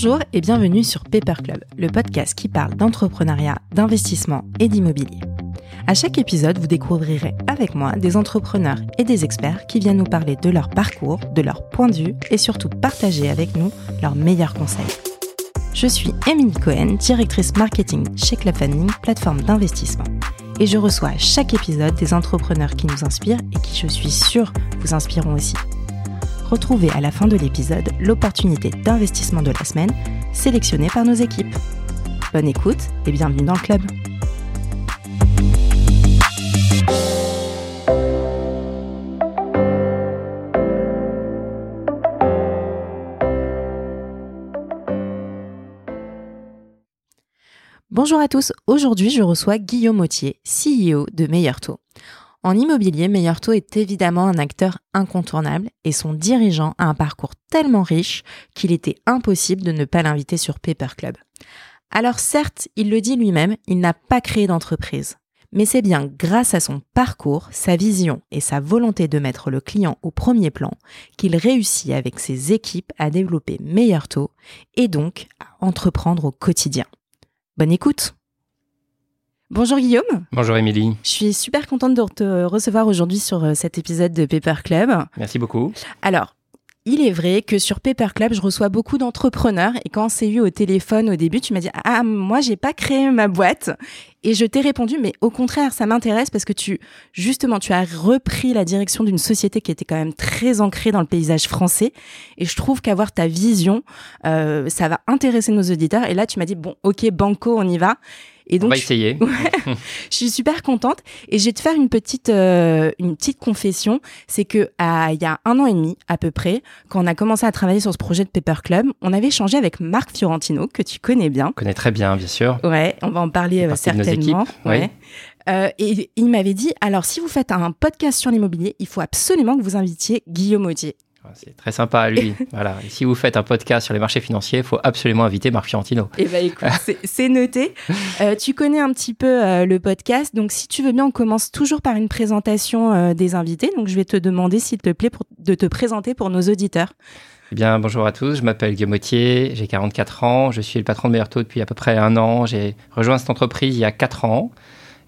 Bonjour et bienvenue sur Paper Club, le podcast qui parle d'entrepreneuriat, d'investissement et d'immobilier. À chaque épisode, vous découvrirez avec moi des entrepreneurs et des experts qui viennent nous parler de leur parcours, de leur point de vue et surtout partager avec nous leurs meilleurs conseils. Je suis Émilie Cohen, directrice marketing chez Club Funding, plateforme d'investissement. Et je reçois à chaque épisode des entrepreneurs qui nous inspirent et qui, je suis sûre, vous inspireront aussi. Retrouvez à la fin de l'épisode l'opportunité d'investissement de la semaine sélectionnée par nos équipes. Bonne écoute et bienvenue dans le club. Bonjour à tous, aujourd'hui je reçois Guillaume Autier, CEO de Meilleur Taux. En immobilier, Meilleur Taux est évidemment un acteur incontournable et son dirigeant a un parcours tellement riche qu'il était impossible de ne pas l'inviter sur Paper Club. Alors certes, il le dit lui-même, il n'a pas créé d'entreprise. Mais c'est bien grâce à son parcours, sa vision et sa volonté de mettre le client au premier plan qu'il réussit avec ses équipes à développer Meilleur Taux et donc à entreprendre au quotidien. Bonne écoute Bonjour Guillaume. Bonjour Émilie. Je suis super contente de te recevoir aujourd'hui sur euh, cet épisode de Paper Club. Merci beaucoup. Alors, il est vrai que sur Paper Club, je reçois beaucoup d'entrepreneurs et quand on s'est eu au téléphone au début, tu m'as dit "Ah, moi j'ai pas créé ma boîte." Et je t'ai répondu "Mais au contraire, ça m'intéresse parce que tu justement, tu as repris la direction d'une société qui était quand même très ancrée dans le paysage français et je trouve qu'avoir ta vision, euh, ça va intéresser nos auditeurs et là tu m'as dit "Bon, OK, banco, on y va." Et donc, on va essayer. je suis super contente et je vais te faire une petite euh, une petite confession, c'est que il y a un an et demi à peu près, quand on a commencé à travailler sur ce projet de Paper Club, on avait échangé avec Marc Fiorentino que tu connais bien. Je connais très bien, bien sûr. Ouais, on va en parler euh, certainement. Ouais. Euh, et il m'avait dit alors si vous faites un podcast sur l'immobilier, il faut absolument que vous invitiez Guillaume Audier. C'est très sympa à lui. voilà. Et si vous faites un podcast sur les marchés financiers, il faut absolument inviter Marc Fiorentino. Eh bien, écoute, c'est noté. Euh, tu connais un petit peu euh, le podcast. Donc, si tu veux bien, on commence toujours par une présentation euh, des invités. Donc, je vais te demander, s'il te plaît, de te présenter pour nos auditeurs. Eh bien, bonjour à tous. Je m'appelle Guillaume Autier, j'ai 44 ans. Je suis le patron de Meilleur depuis à peu près un an. J'ai rejoint cette entreprise il y a 4 ans.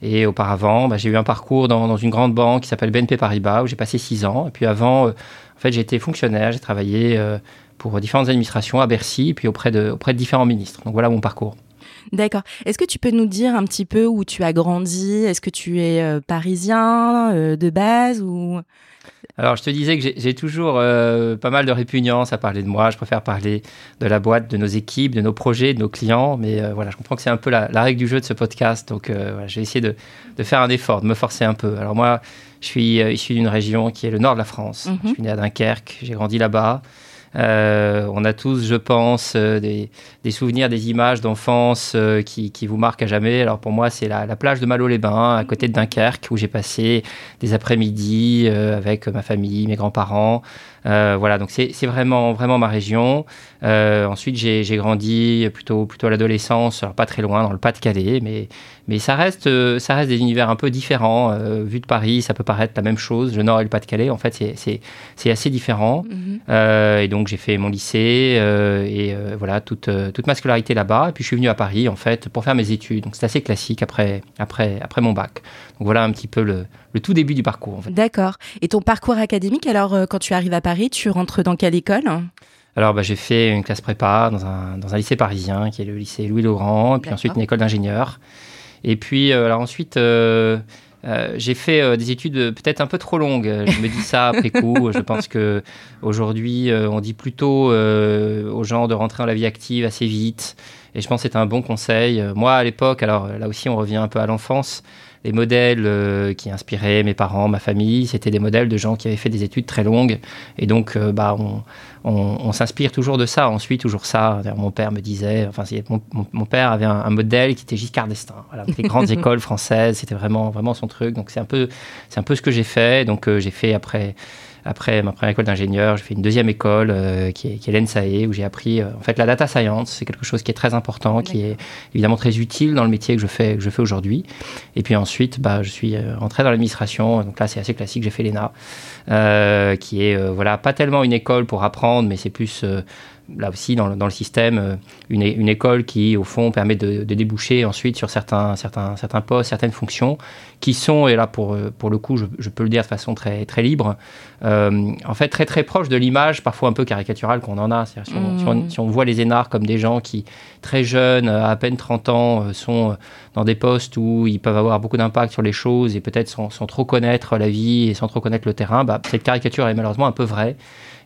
Et auparavant, bah, j'ai eu un parcours dans, une grande banque qui s'appelle BNP Paribas, où j'ai passé 6 ans. Et puis avant, en fait, j'ai été fonctionnaire, j'ai travaillé euh, pour différentes administrations à Bercy, puis auprès de, auprès de différents ministres. Donc voilà mon parcours. D'accord. Est-ce que tu peux nous dire un petit peu où tu as grandi? Est-ce que tu es euh, parisien euh, de base ou? Alors, je te disais que j'ai toujours pas mal de répugnance à parler de moi. Je préfère parler de la boîte, de nos équipes, de nos projets, de nos clients. Mais voilà, je comprends que c'est un peu la, règle du jeu de ce podcast. Donc, voilà, je vais essayer de, de, faire un effort, de me forcer un peu. Alors, moi, je suis euh, issu d'une région qui est le nord de la France. Mhm. Je suis né à Dunkerque, j'ai grandi là-bas. Euh, on a tous, je pense, euh, des, souvenirs, des images d'enfance qui, vous marquent à jamais. Alors pour moi, c'est la, plage de Malo-les-Bains, à côté de Dunkerque, où j'ai passé des après-midi avec ma famille, mes grands-parents. Voilà, donc c'est vraiment, vraiment ma région. ensuite, j'ai grandi plutôt, plutôt à l'adolescence, pas très loin, dans le Pas-de-Calais, mais mais ça reste, euh, ça reste des univers un peu différents. Euh, vu de Paris, ça peut paraître la même chose. Le Nord et le Pas-de-Calais, en fait, c'est assez différent. Mhm. Euh, et donc, j'ai fait mon lycée et voilà, toute, toute ma scolarité là-bas. Et puis, je suis venu à Paris, en fait, pour faire mes études. Donc, c'est assez classique après, après, après mon bac. Donc, voilà un petit peu le, le tout début du parcours. En fait. D'accord. Et ton parcours académique, alors, quand tu arrives à Paris, tu rentres dans quelle école? Alors, bah, j'ai fait une classe prépa dans un, dans un, lycée parisien, qui est le lycée Louis-Laurent, et puis ensuite une école d'ingénieur. Et puis, euh, alors ensuite, euh, euh, j'ai fait des études peut-être un peu trop longues. Je me dis ça après coup. Je pense que aujourd'hui, on dit plutôt aux gens de rentrer dans la vie active assez vite. Et je pense que c'est un bon conseil. Moi, à l'époque, alors là aussi, on revient un peu à l'enfance les modèles euh, qui inspiraient mes parents, ma famille, c'était des modèles de gens qui avaient fait des études très longues. Et donc, euh, bah, on, on, s'inspire toujours de ça. On suit toujours ça. Mon père me disait, enfin, mon, mon, père avait un, modèle qui était Giscard d'Estaing. Voilà, les grandes écoles françaises, c'était vraiment, vraiment son truc. Donc, c'est un peu, c'est un peu ce que j'ai fait. Donc, euh, j'ai fait après après ma première école d'ingénieur, j'ai fait une deuxième école euh, qui est, qui est l'ENSAE, où j'ai appris euh, en fait la data science. C'est quelque chose qui est très important, qui est évidemment très utile dans le métier que je fais, que je fais aujourd'hui. Et puis ensuite, bah, je suis euh, rentré dans l'administration. Donc là, c'est assez classique. J'ai fait l'ENA, qui est voilà pas tellement une école pour apprendre, mais c'est plus là aussi dans, le système une, une, école qui au fond permet de, déboucher ensuite sur certains, certains, certains postes, certaines fonctions qui sont, et là pour, pour le coup je, je peux le dire de façon très, très libre, en fait très très proche de l'image parfois un peu caricaturale qu'on en a. Si on, si, on, mmh. si on, voit les énarques comme des gens qui très jeunes, à peine 30 ans, sont dans des postes où ils peuvent avoir beaucoup d'impact sur les choses et peut-être sans, trop connaître la vie et sans trop connaître le terrain, bah, cette caricature est malheureusement un peu vraie.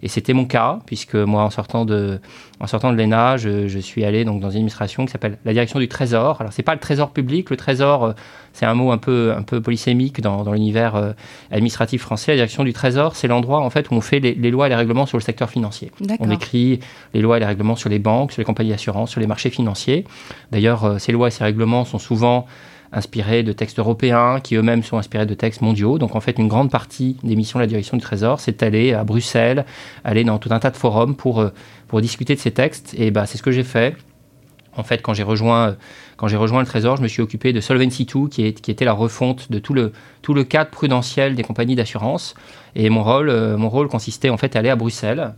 Et c'était mon cas, puisque moi, en sortant de, en sortant de l'ENA, je, suis allé donc, dans une administration qui s'appelle la direction du Trésor. Alors, c'est pas le Trésor public, le Trésor, euh, c'est un mot un peu, un peu polysémique dans, l'univers euh, administratif français. La direction du Trésor, c'est l'endroit en fait, où on fait les, lois et les règlements sur le secteur financier. On écrit les lois et les règlements sur les banques, sur les compagnies d'assurance, sur les marchés financiers. D'ailleurs, euh, ces lois et ces règlements sont souvent inspirés de textes européens, qui eux-mêmes sont inspirés de textes mondiaux. Donc en fait, une grande partie des missions de la direction du Trésor, c'est aller à Bruxelles, aller dans tout un tas de forums pour, euh, pour discuter de ces textes. Et bah, c'est ce que j'ai fait. En fait, quand j'ai rejoint, j'ai rejoint le Trésor, je me suis occupé de Solvency II, qui, est, qui était la refonte de tout le, tout le cadre prudentiel des compagnies d'assurance. Et mon rôle, euh, mon rôle consistait en fait à aller à Bruxelles, euh,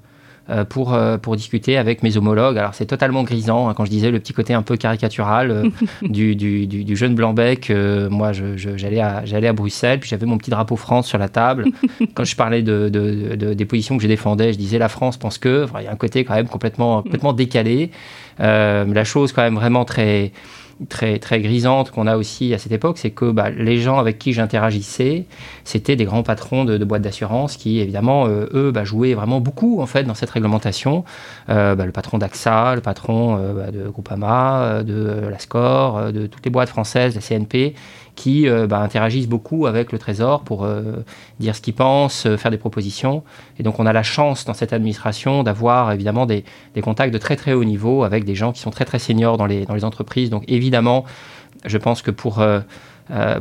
pour, euh, pour discuter avec mes homologues. Alors c'est totalement grisant, hein, quand je disais le petit côté un peu caricatural euh, du, du, du, jeune Blanc-Bec. moi, j'allais à, à Bruxelles, puis j'avais mon petit drapeau France sur la table. quand je parlais de, de, des positions que je défendais, je disais la France pense que. il y a un côté quand même complètement, complètement décalé. la chose quand même vraiment très très, très grisante qu'on a aussi à cette époque, c'est que bah, les gens avec qui j'interagissais, c'était des grands patrons de, boîtes d'assurance qui, évidemment, euh, eux, bah, jouaient vraiment beaucoup en fait dans cette réglementation. Euh, bah, le patron d'AXA, le patron euh, de Groupama, de la Score, de toutes les boîtes françaises, la CNP, qui euh, bah, interagissent beaucoup avec le Trésor pour euh, dire ce qu'ils pensent, euh, faire des propositions. Et donc on a la chance dans cette administration d'avoir évidemment des, contacts de très très haut niveau avec des gens qui sont très très seniors dans les, entreprises. Donc évidemment, je pense que pour...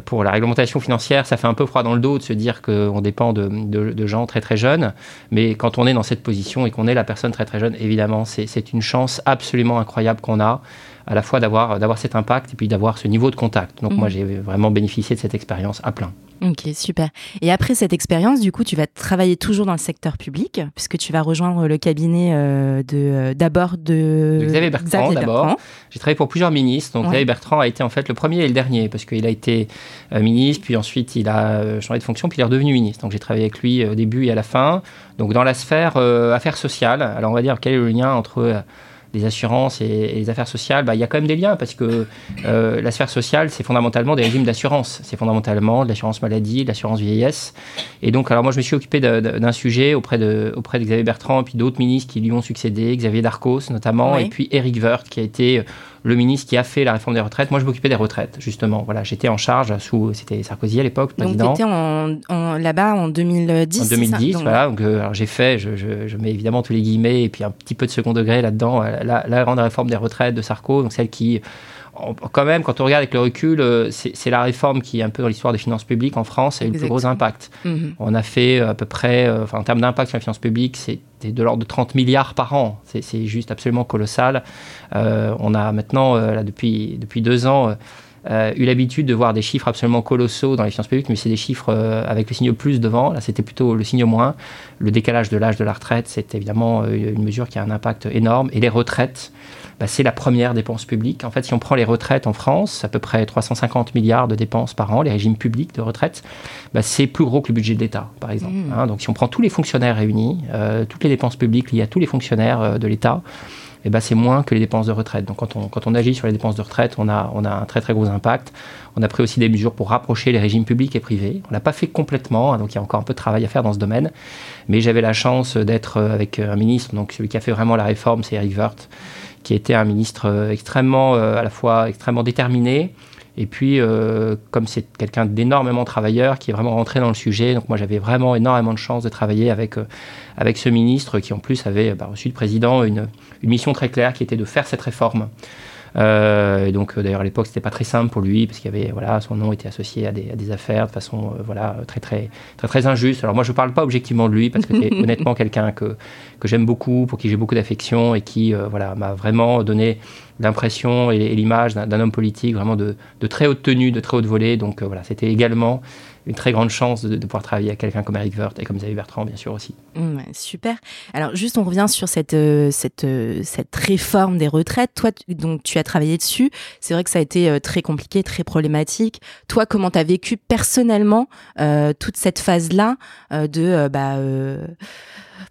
pour la réglementation financière, ça fait un peu froid dans le dos de se dire qu'on dépend de, de, gens très très jeunes. Mais quand on est dans cette position et qu'on est la personne très très jeune, évidemment, c'est une chance absolument incroyable qu'on a à la fois d'avoir, d'avoir cet impact et puis d'avoir ce niveau de contact. Donc moi, mhm. j'ai vraiment bénéficié de cette expérience à plein. Ok, super. Et après cette expérience, du coup, tu vas travailler toujours dans le secteur public, puisque tu vas rejoindre le cabinet euh, de euh, d'abord de, Xavier Bertrand. D'abord, j'ai travaillé pour plusieurs ministres. Donc Xavier Bertrand a été en fait le premier et le dernier, parce qu'il a été euh, ministre, puis ensuite il a changé de fonction, puis il est redevenu ministre. Donc j'ai travaillé avec lui au début et à la fin. Donc dans la sphère affaires sociales. Alors on va dire quel est le lien entre les assurances et, les affaires sociales, bah, il y a quand même des liens parce que euh, la sphère sociale, c'est fondamentalement des régimes d'assurance. C'est fondamentalement de l'assurance maladie, de l'assurance vieillesse. Et donc, alors moi, je me suis occupé d'un sujet auprès de, auprès de Xavier Bertrand et puis d'autres ministres qui lui ont succédé, Xavier Darcos notamment, et puis Eric Woerth qui a été le ministre qui a fait la réforme des retraites. Moi, je m'occupais des retraites, justement. Voilà, j'étais en charge sous, c'était Sarkozy à l'époque, président. Donc, tu étais en, là-bas en 2010. En 2010, voilà. Donc, euh, j'ai fait, je, je, mets évidemment tous les guillemets et puis un petit peu de second degré là-dedans, euh, la, la grande réforme des retraites de Sarko, donc celle qui quand même, quand on regarde avec le recul, euh, c'est la réforme qui, un peu dans l'histoire des finances publiques en France, a eu le plus gros impact. Mhm. On a fait euh, à peu près, euh, enfin, en termes d'impact sur les finances publiques, c'était de l'ordre de 30 milliards par an. C'est juste absolument colossal. on a maintenant, là, depuis, depuis deux ans, eu l'habitude de voir des chiffres absolument colossaux dans les finances publiques, mais c'est des chiffres avec le signe plus devant. Là, c'était plutôt le signe moins. Le décalage de l'âge de la retraite, c'est évidemment une mesure qui a un impact énorme. Et les retraites, bah, c'est la première dépense publique. En fait, si on prend les retraites en France, à peu près 350 milliards de dépenses par an, les régimes publics de retraite, bah, c'est plus gros que le budget de l'État, par exemple. Mmh. Hein. donc, si on prend tous les fonctionnaires réunis, euh, toutes les dépenses publiques liées à tous les fonctionnaires euh, de l'État, eh ben, c'est moins que les dépenses de retraite. Donc quand on, quand on agit sur les dépenses de retraite, on a, on a un très très gros impact. On a pris aussi des mesures pour rapprocher les régimes publics et privés. On l'a pas fait complètement, hein, donc il y a encore un peu de travail à faire dans ce domaine. Mais j'avais la chance d'être euh, avec un ministre, donc celui qui a fait vraiment la réforme, c'est Eric Woerth, qui était un ministre euh, extrêmement, euh, à la fois extrêmement déterminé, et puis, euh, comme c'est quelqu'un d'énormément travailleur, qui est vraiment rentré dans le sujet, donc moi j'avais vraiment énormément de chance de travailler avec, avec ce ministre qui en plus avait bah, reçu du président une, une, mission très claire qui était de faire cette réforme. Euh, et donc, euh, d'ailleurs, à l'époque, c'était pas très simple pour lui parce qu'il y avait, voilà, son nom était associé à des, à des affaires de façon, euh, voilà, très, très, très, très injuste. Alors, moi, je parle pas objectivement de lui parce que c'est honnêtement quelqu'un que, que j'aime beaucoup, pour qui j'ai beaucoup d'affection et qui, voilà, m'a vraiment donné l'impression et, l'image d'un homme politique vraiment de, de, très haute tenue, de très haute volée. Donc, voilà, c'était également une très grande chance de, pouvoir travailler avec quelqu'un comme Eric Wirth et comme Xavier Bertrand, bien sûr aussi. super. Alors, juste, on revient sur cette, cette, cette réforme des retraites. Toi, donc, tu as travaillé dessus. C'est vrai que ça a été très compliqué, très problématique. Toi, comment tu as vécu personnellement toute cette phase-là de. Bah,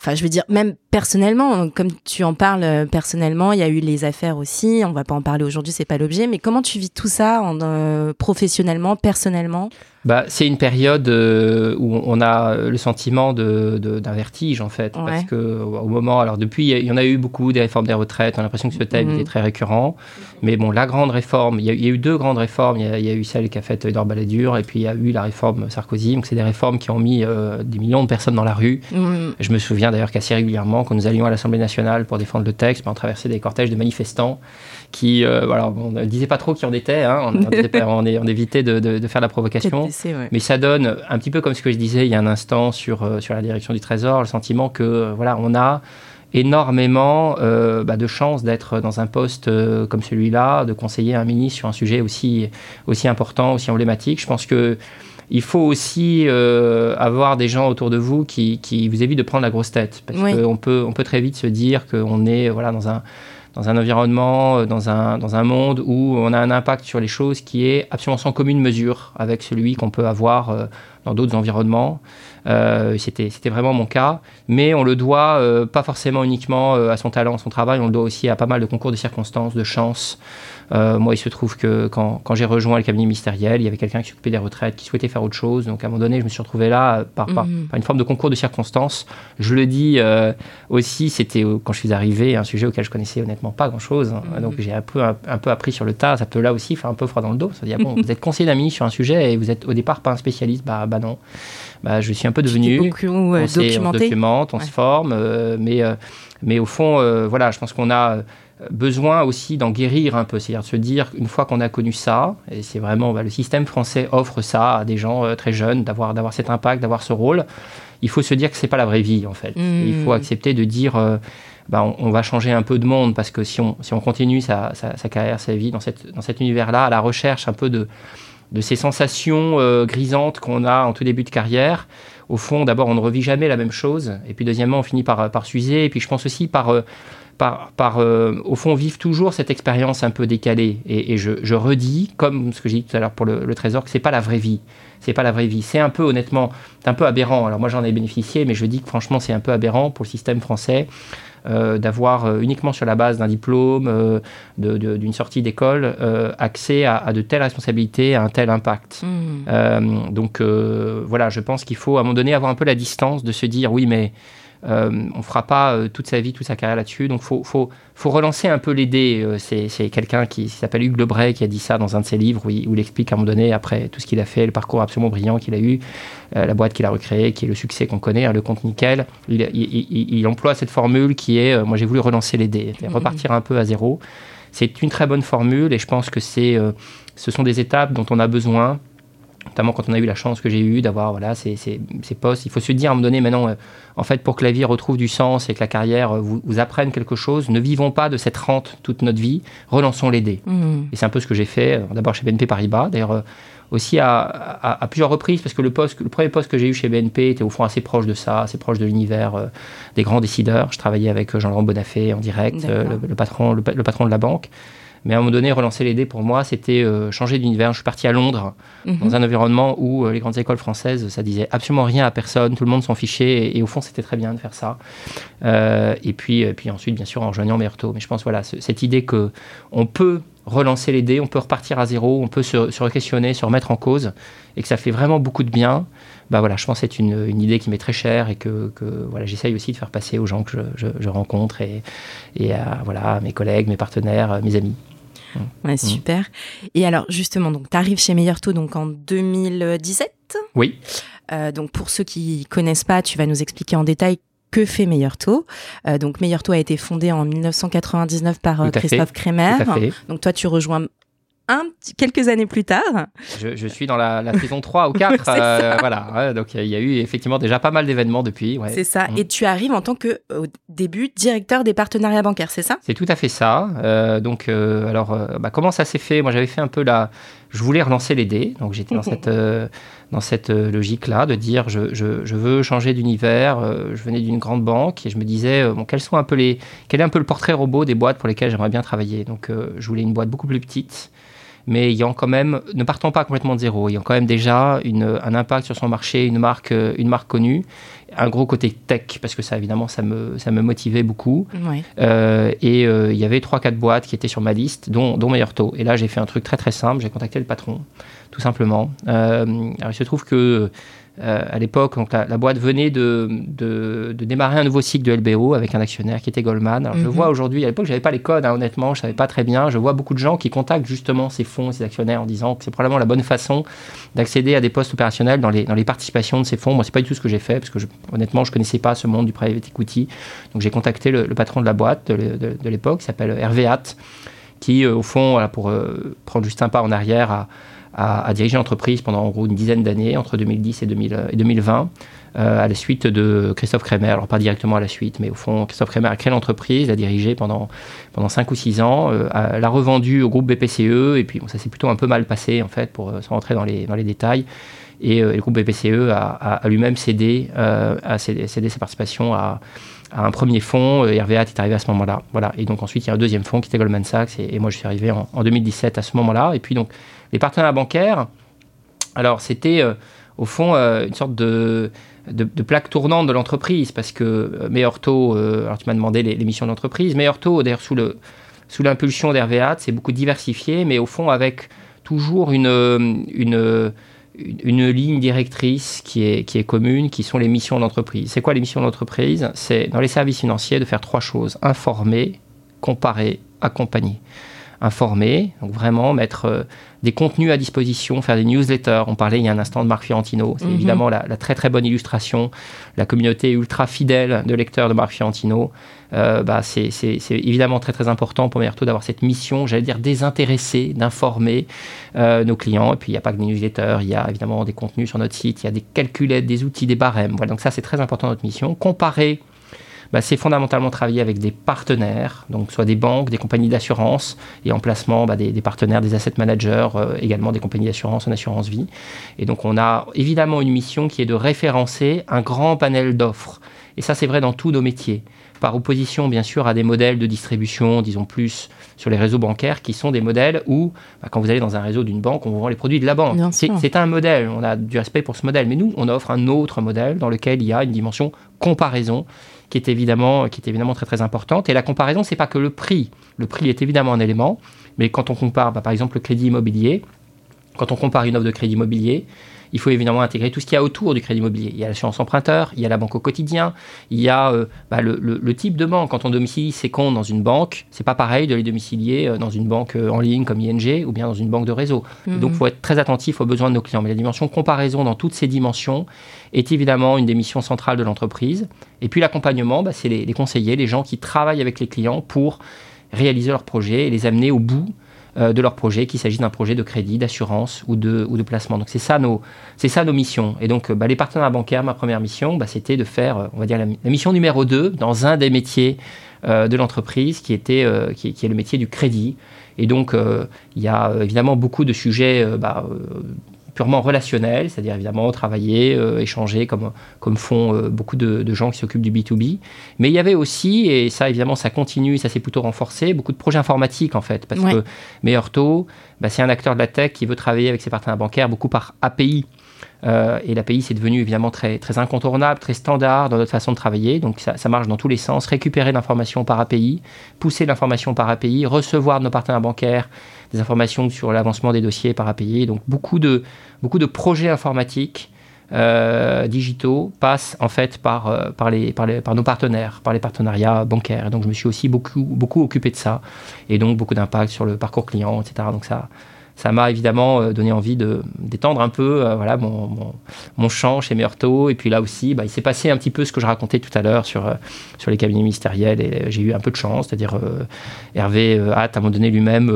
Enfin, je veux dire, même personnellement, comme tu en parles euh, personnellement, il y a eu les affaires aussi. On va pas en parler aujourd'hui, c'est pas l'objet. Mais comment tu vis tout ça en, euh, professionnellement, personnellement? Bah, c'est une période euh, où on a le sentiment d'un de, vertige en fait, parce que au moment, alors depuis, il y en a eu beaucoup des réformes des retraites. On a l'impression que ce thème mhm. est très récurrent, mais bon, la grande réforme, il y, a, eu deux grandes réformes. Il y a, eu celle qu'a faite Edouard Balladur, et puis il y a eu la réforme Sarkozy. Donc c'est des réformes qui ont mis des millions de personnes dans la rue. Mhm. Je me souviens d'ailleurs qu'assez régulièrement, quand nous allions à l'Assemblée nationale pour défendre le texte, ben, on traversait des cortèges de manifestants qui, euh, voilà, on ne disait pas trop qui en était, hein, on, on, on, évitait de, faire la provocation, mais ça donne un petit peu comme ce que je disais il y a un instant sur, euh, sur la direction du Trésor, le sentiment que euh, voilà, on a énormément bah, de chances d'être dans un poste comme celui-là, de conseiller un ministre sur un sujet aussi, aussi important, aussi emblématique. Je pense que il faut aussi euh, avoir des gens autour de vous qui, vous évitent de prendre la grosse tête. Parce qu'on peut, on peut très vite se dire qu'on est voilà, dans, un, dans un environnement, euh, dans un, dans un monde où on a un impact sur les choses qui est absolument sans commune mesure avec celui qu'on peut avoir euh, dans d'autres environnements. C'était vraiment mon cas. Mais on le doit pas forcément uniquement à son talent, à son travail, on le doit aussi à pas mal de concours de circonstances, de chance. Euh, moi, il se trouve que quand, quand j'ai rejoint le cabinet ministériel, il y avait quelqu'un qui s'occupait des retraites, qui souhaitait faire autre chose. Donc, à un moment donné, je me suis retrouvé là euh, par, par, mhm. une forme de concours de circonstances. Je le dis euh, aussi, c'était quand je suis arrivé, un sujet auquel je connaissais honnêtement pas grand-chose. Hein. Mhm. Donc, j'ai un peu, un, peu appris sur le tas. Ça peut là aussi faire un peu froid dans le dos. Ça dire, bon, vous êtes conseiller ministre sur un sujet et vous êtes au départ pas un spécialiste. Bah, bah non. Bah, je suis un peu devenu. Beaucoup, on, on, se documente, on se forme. mais, mais au fond, voilà, je pense qu'on a besoin aussi d'en guérir un peu, c'est-à-dire de se dire une fois qu'on a connu ça, et c'est vraiment bah, le système français offre ça à des gens euh, très jeunes, d'avoir d'avoir cet impact, d'avoir ce rôle. Il faut se dire que c'est pas la vraie vie en fait. Mmh. Il faut accepter de dire euh, bah, on, va changer un peu de monde parce que si on, si on continue sa, sa, carrière, sa vie dans, cette, dans cet univers-là, à la recherche un peu de, de ces sensations euh, grisantes qu'on a en tout début de carrière, au fond, d'abord, on ne revit jamais la même chose. Et puis, deuxièmement, on finit par, par s'user. Et puis, je pense aussi par par, euh, au fond, vivre toujours cette expérience un peu décalée. Et, je, redis, comme ce que j'ai dit tout à l'heure pour le, Trésor, que c'est pas la vraie vie. C'est pas la vraie vie. C'est un peu, honnêtement, c'est un peu aberrant. Alors moi, j'en ai bénéficié, mais je dis que franchement, c'est un peu aberrant pour le système français. Euh, d'avoir euh, uniquement sur la base d'un diplôme, d'une sortie d'école, accès à, de telles responsabilités, à un tel impact. Mmh. donc voilà, je pense qu'il faut à un moment donné avoir un peu la distance de se dire oui, mais euh, on ne fera pas euh, toute sa vie, toute sa carrière là-dessus. Donc, il faut, relancer un peu les dés. Euh, c'est quelqu'un qui, s'appelle Hugues Lebray qui a dit ça dans un de ses livres où il, explique à un moment donné, après tout ce qu'il a fait, le parcours absolument brillant qu'il a eu, la boîte qu'il a recréée, qui est le succès qu'on connaît, hein, le compte nickel. Il, emploie cette formule qui est moi, j'ai voulu relancer les dés, repartir un peu à zéro. C'est une très bonne formule et je pense que ce sont des étapes dont on a besoin notamment quand on a eu la chance que j'ai eue d'avoir voilà, ces, ces, postes. Il faut se dire à un moment donné, maintenant, euh, en fait, pour que la vie retrouve du sens et que la carrière euh, vous, vous apprenne quelque chose, ne vivons pas de cette rente toute notre vie, relançons les dés. Mmh. Et c'est un peu ce que j'ai fait, euh, d'abord chez BNP Paribas, d'ailleurs aussi à, à, plusieurs reprises, parce que le, poste, le premier poste que j'ai eu chez BNP était au fond assez proche de ça, assez proche de l'univers des grands décideurs. Je travaillais avec Jean-Laurent Bonafé en direct, le, patron, le patron de la banque. Mais à un moment donné, relancer les dés pour moi, c'était euh, changer d'univers. Je suis parti à Londres, mhm. dans un environnement où euh, les grandes écoles françaises, ça disait absolument rien à personne, tout le monde s'en fichait, et, au fond, c'était très bien de faire ça. Euh, et puis, puis ensuite, bien sûr, en rejoignant Merto. Mais je pense, voilà, cette idée que on peut relancer les dés, on peut repartir à zéro, on peut se, se questionner se remettre en cause, et que ça fait vraiment beaucoup de bien. Bah voilà, je pense que c'est une, une, idée qui m'est très chère et que, que voilà, j'essaye aussi de faire passer aux gens que je, je, rencontre et, et à voilà, mes collègues, mes partenaires, mes amis. Ouais, super. Et alors, justement, donc, tu arrives chez Meilleur Taux donc, en 2017 Oui. Euh, donc, pour ceux qui connaissent pas, tu vas nous expliquer en détail que fait Meilleur Taux. Euh, donc, Meilleur Taux a été fondé en 1999 par euh, Christophe Kremer. Donc, toi, tu rejoins un quelques années plus tard. Je, suis dans la, la, saison 3 ou 4. euh, voilà. donc il y, a eu effectivement déjà pas mal d'événements depuis. Ouais. C'est ça. Mm. Et tu arrives en tant que, au début, directeur des partenariats bancaires, c'est ça? C'est tout à fait ça. Euh, donc, euh, alors, bah, comment ça s'est fait? Moi, j'avais fait un peu la. Je voulais relancer les dés. Donc, j'étais dans cette dans cette logique-là, de dire je, je, veux changer d'univers. je venais d'une grande banque et je me disais bon, quels sont un peu les, quel est un peu le portrait robot des boîtes pour lesquelles j'aimerais bien travailler? Donc je voulais une boîte beaucoup plus petite, mais ayant quand même, ne partant pas complètement de zéro, ayant quand même déjà une, un impact sur son marché, une marque, une marque connue, un gros côté tech, parce que ça, évidemment, ça me, ça me motivait beaucoup. Euh, et euh, il y avait 3-4 boîtes qui étaient sur ma liste, dont, dont Meilleur Taux. Et là, j'ai fait un truc très très simple, j'ai contacté le patron, tout simplement. Euh, alors, il se trouve que euh, à l'époque, donc la, boîte venait de, de, démarrer un nouveau cycle de LBO avec un actionnaire qui était Goldman. Alors, je mhm. vois aujourd'hui, à l'époque, je n'avais pas les codes, hein, honnêtement, je ne savais pas très bien. Je vois beaucoup de gens qui contactent justement ces fonds, ces actionnaires en disant que c'est probablement la bonne façon d'accéder à des postes opérationnels dans les, dans les participations de ces fonds. Moi, ce n'est pas du tout ce que j'ai fait parce que honnêtement, je ne connaissais pas ce monde du private equity. Donc, j'ai contacté le, patron de la boîte de, de l'époque, qui s'appelle Hervé Hatt, qui, euh, au fond, pour euh, prendre juste un pas en arrière, a a, dirigé l'entreprise pendant en gros une dizaine d'années, entre 2010 et, 2020, euh, à la suite de Christophe Kremer. Alors pas directement à la suite, mais au fond, Christophe Kremer a créé l'entreprise, l'a dirigée pendant, pendant 5 ou 6 ans, euh, l'a revendue au groupe BPCE, et puis ça s'est plutôt un peu mal passé, en fait, pour euh, sans rentrer dans les, dans les détails. Et, le groupe BPCE a, lui-même cédé, cédé, cédé, sa participation à, un premier fonds. RVA est arrivé à ce moment-là. Voilà. Et donc ensuite, il y a un deuxième fonds qui était Goldman Sachs. Et, moi, je suis arrivé en, en 2017 à ce moment-là. Et puis donc, les partenaires bancaires, alors c'était euh, au fond euh, une sorte de, de, plaque tournante de l'entreprise parce que euh, meilleur taux, alors tu m'as demandé les, missions d'entreprise, meilleur taux, d'ailleurs sous le sous l'impulsion d'Hervéat, c'est beaucoup diversifié, mais au fond avec toujours une, une, une, ligne directrice qui est, qui est commune, qui sont les missions d'entreprise. C'est quoi les missions d'entreprise C'est dans les services financiers de faire trois choses. Informer, comparer, accompagner informer, donc vraiment mettre euh, des contenus à disposition, faire des newsletters. On parlait il y a un instant de Marc Fiorentino, c'est mhm. évidemment la, très très bonne illustration. La communauté ultra fidèle de lecteurs de Marc Fiorentino, euh, bah, c'est évidemment très très important pour Merto d'avoir cette mission, j'allais dire désintéressée, d'informer euh, nos clients. Et puis il n'y a pas que des newsletters, il y a évidemment des contenus sur notre site, il y a des calculettes, des outils, des barèmes. Voilà, donc ça c'est très important notre mission. Comparer bah, c'est fondamentalement travailler avec des partenaires, donc soit des banques, des compagnies d'assurance, et en placement bah, des, partenaires, des asset managers, euh, également des compagnies d'assurance en assurance vie. Et donc on a évidemment une mission qui est de référencer un grand panel d'offres. Et ça c'est vrai dans tous nos métiers par opposition bien sûr à des modèles de distribution, disons plus sur les réseaux bancaires, qui sont des modèles où, bah, quand vous allez dans un réseau d'une banque, on vous vend les produits de la banque. C'est un modèle, on a du respect pour ce modèle, mais nous, on offre un autre modèle dans lequel il y a une dimension comparaison qui est évidemment, qui est évidemment très très importante. Et la comparaison, c'est pas que le prix. Le prix est évidemment un élément, mais quand on compare, bah, par exemple, le crédit immobilier, quand on compare une offre de crédit immobilier, il faut évidemment intégrer tout ce qu'il y a autour du crédit immobilier. Il y a l'assurance emprunteur, il y a la banque au quotidien, il y a euh, bah, le, type de banque. Quand on domicilie ses comptes dans une banque, c'est pas pareil de les domicilier euh, dans une banque euh, en ligne comme ING ou bien dans une banque de réseau. Mhm. Donc il faut être très attentif aux besoins de nos clients. Mais la dimension comparaison dans toutes ces dimensions est évidemment une des missions centrales de l'entreprise. Et puis l'accompagnement, bah, c'est les, les conseillers, les gens qui travaillent avec les clients pour réaliser leurs projets et les amener au bout de leur projet, qu'il s'agisse d'un projet de crédit, d'assurance ou de, ou de placement. Donc c'est ça, nos, missions. Et donc euh, bah, les partenaires bancaires, ma première mission, bah, c'était de faire, euh, on va dire, la, mission numéro 2 dans un des métiers de l'entreprise qui, est le métier du crédit. Et donc il y a évidemment beaucoup de sujets bah, purement relationnel, c'est-à-dire évidemment travailler, euh, échanger comme, comme font euh, beaucoup de, gens qui s'occupent du B2B. Mais il y avait aussi, et ça évidemment ça continue, ça s'est plutôt renforcé, beaucoup de projets informatiques en fait, parce que Meilleur Taux, bah, c'est un acteur de la tech qui veut travailler avec ses partenaires bancaires beaucoup par API. Euh, et l'API, c'est devenu évidemment très, très incontournable, très standard dans notre façon de travailler. Donc ça, ça marche dans tous les sens. Récupérer l'information par API, pousser l'information par API, recevoir de nos partenaires bancaires des informations sur l'avancement des dossiers par API. Donc beaucoup de, beaucoup de projets informatiques euh, digitaux passent en fait par, euh, par, les, par, les, par, nos partenaires, par les partenariats bancaires. donc je me suis aussi beaucoup, beaucoup occupé de ça et donc beaucoup d'impact sur le parcours client, etc. Donc ça, ça m'a évidemment euh, donné envie de d'étendre un peu euh, voilà mon, mon, champ chez Meurto et puis là aussi bah, il s'est passé un petit peu ce que je racontais tout à l'heure sur euh, sur les cabinets ministériels. Et j'ai eu un peu de chance c'est-à-dire Hervé hâte à un moment donné lui-même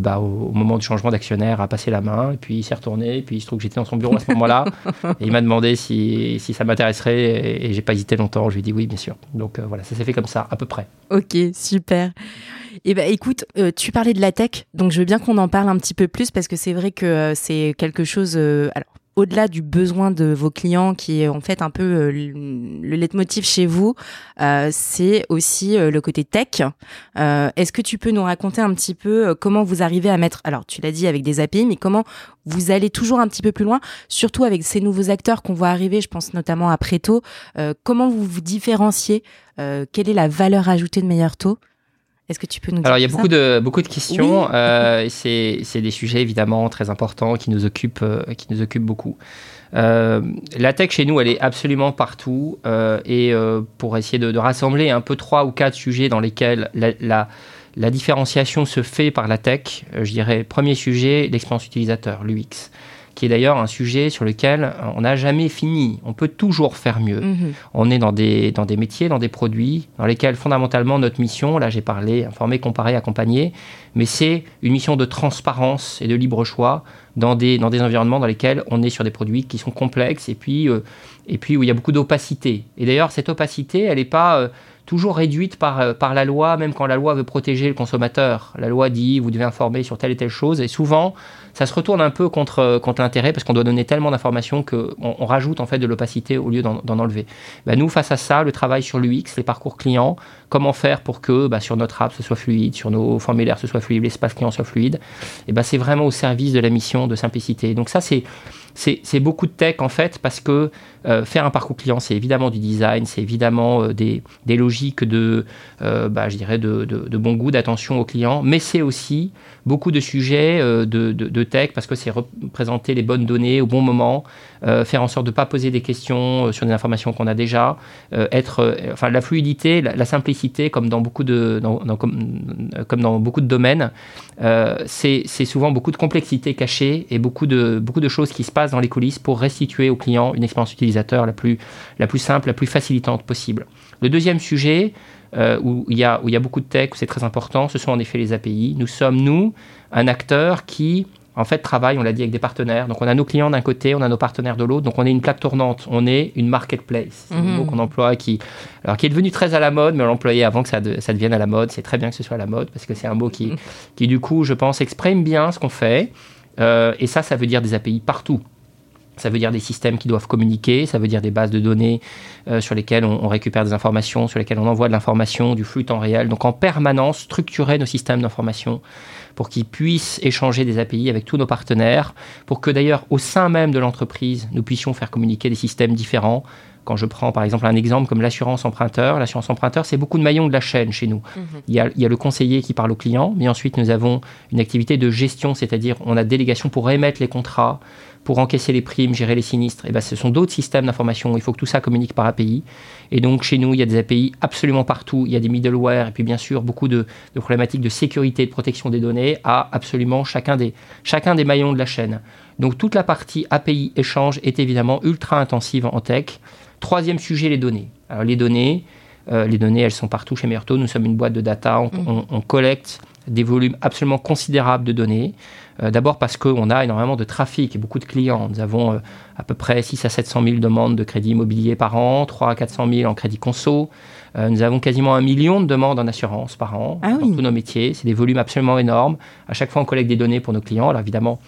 bah, au, moment du changement d'actionnaire a passé la main. Et puis il s'est retourné. Et puis il se trouve que j'étais dans son bureau à ce moment-là. Et il m'a demandé si, si ça m'intéresserait. Et, et j'ai pas hésité longtemps. Je lui ai dit oui bien sûr. Donc voilà ça s'est fait comme ça à peu près. Ok super eh ben, écoute, euh, tu parlais de la tech, donc je veux bien qu'on en parle un petit peu plus parce que c'est vrai que euh, c'est quelque chose. Euh, alors, au-delà du besoin de vos clients, qui est en fait un peu le leitmotiv chez vous, c'est aussi le côté tech. Est-ce que tu peux nous raconter un petit peu comment vous arrivez à mettre, alors tu l'as dit avec des API, mais comment vous allez toujours un petit peu plus loin, surtout avec ces nouveaux acteurs qu'on voit arriver, je pense notamment à Preto. comment vous vous différenciez Quelle est la valeur ajoutée de Meilleur Taux? Est-ce que tu peux nous dire Alors, il y a beaucoup de, beaucoup de questions. Euh, c'est des sujets évidemment très importants qui nous occupent, euh, qui nous occupent beaucoup. Euh, la tech chez nous, elle est absolument partout. et pour essayer de, rassembler un peu trois ou quatre sujets dans lesquels la, la, la différenciation se fait par la tech, je dirais, premier sujet, l'expérience utilisateur, l'UX qui est d'ailleurs un sujet sur lequel on n'a jamais fini. On peut toujours faire mieux. Mhm. On est dans des, dans des métiers, dans des produits, dans lesquels fondamentalement notre mission, là j'ai parlé, informer, comparer, accompagner, mais c'est une mission de transparence et de libre choix dans des, dans des environnements dans lesquels on est sur des produits qui sont complexes et puis, euh, et puis où il y a beaucoup d'opacité. Et d'ailleurs, cette opacité, elle n'est pas... Euh, toujours réduite par, euh, par la loi, même quand la loi veut protéger le consommateur. La loi dit vous devez informer sur telle et telle chose, et souvent ça se retourne un peu contre, euh, contre l'intérêt parce qu'on doit donner tellement d'informations qu'on on rajoute en fait de l'opacité au lieu d'en enlever. Ben, nous, face à ça, le travail sur l'UX, les parcours clients, comment faire pour que bah, sur notre app ce soit fluide, sur nos formulaires ce soit fluide, l'espace client soit fluide, et ben, c'est vraiment au service de la mission de simplicité. Donc ça, c'est c'est beaucoup de tech en fait parce que euh, faire un parcours client, c'est évidemment du design, c'est évidemment euh, des, logiques de, euh, bah, je dirais de, bon goût, d'attention aux clients, mais c'est aussi beaucoup de sujets de, tech parce que c'est représenter les bonnes données au bon moment, faire en sorte de ne pas poser des questions sur des informations qu'on a déjà, être, enfin la fluidité, la, simplicité comme dans beaucoup de, comme, dans beaucoup de domaines, c'est souvent beaucoup de complexité cachée et beaucoup de, beaucoup de choses qui se passent dans les coulisses pour restituer au client une expérience utilisateur la plus, la plus simple, la plus facilitante possible. Le deuxième sujet, euh, où, il y a, où il y a beaucoup de tech, où c'est très important, ce sont en effet les API. Nous sommes, nous, un acteur qui, en fait, travaille, on l'a dit, avec des partenaires. Donc, on a nos clients d'un côté, on a nos partenaires de l'autre. Donc, on est une plaque tournante, on est une marketplace. C'est un mot mhm. qu'on emploie, qui, alors, qui est devenu très à la mode, mais on l'employait avant que ça, ça, devienne à la mode. C'est très bien que ce soit à la mode, parce que c'est un mot qui, mhm. qui, du coup, je pense, exprime bien ce qu'on fait. Euh, et ça, ça veut dire des API partout. Ça veut dire des systèmes qui doivent communiquer, ça veut dire des bases de données euh, sur lesquelles on, récupère des informations, sur lesquelles on envoie de l'information, du flux temps réel. Donc en permanence, structurer nos systèmes d'information pour qu'ils puissent échanger des API avec tous nos partenaires, pour que d'ailleurs au sein même de l'entreprise, nous puissions faire communiquer des systèmes différents. Quand je prends par exemple un exemple comme l'assurance emprunteur, l'assurance emprunteur, c'est beaucoup de maillons de la chaîne chez nous. Mhm. il, y a, il, y a, le conseiller qui parle au client, mais ensuite nous avons une activité de gestion, c'est-à-dire on a délégation pour émettre les contrats, pour encaisser les primes, gérer les sinistres, et eh ben, ce sont d'autres systèmes d'information. Il faut que tout ça communique par API. Et donc, chez nous, il y a des API absolument partout. Il y a des middleware et puis, bien sûr, beaucoup de, problématiques de sécurité et de protection des données à absolument chacun des, chacun des maillons de la chaîne. Donc, toute la partie API échange est évidemment ultra intensive en tech. Troisième sujet, les données. Alors, les données, euh, les données, elles sont partout chez Merto. Nous sommes une boîte de data. on, mmh. on collecte des volumes absolument considérables de données. Euh, d'abord parce qu'on a énormément de trafic et beaucoup de clients. Nous avons euh, à peu près 6 à 700 000 demandes de crédit immobilier par an, 3 à 400 000 en crédit conso. Euh, nous avons quasiment un million de demandes en assurance par an ah dans tous nos métiers. C'est des volumes absolument énormes. À chaque fois, on collecte des données pour nos clients. Alors évidemment,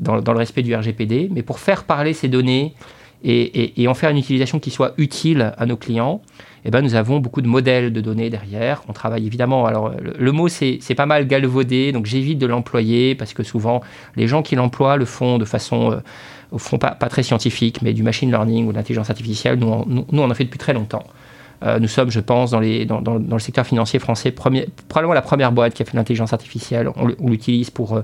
dans, le respect du RGPD, mais pour faire parler ces données et en faire une utilisation qui soit utile à nos clients, eh ben, nous avons beaucoup de modèles de données derrière. On travaille évidemment. Alors, le, mot, c'est pas mal galvaudé, donc j'évite de l'employer parce que souvent, les gens qui l'emploient le font de façon. Euh, au fond, pas, très scientifique, mais du machine learning ou de l'intelligence artificielle. Nous, nous, on en fait depuis très longtemps. Euh, nous sommes, je pense, dans, le secteur financier français, probablement la première boîte qui a fait l'intelligence artificielle. On, l'utilise pour euh,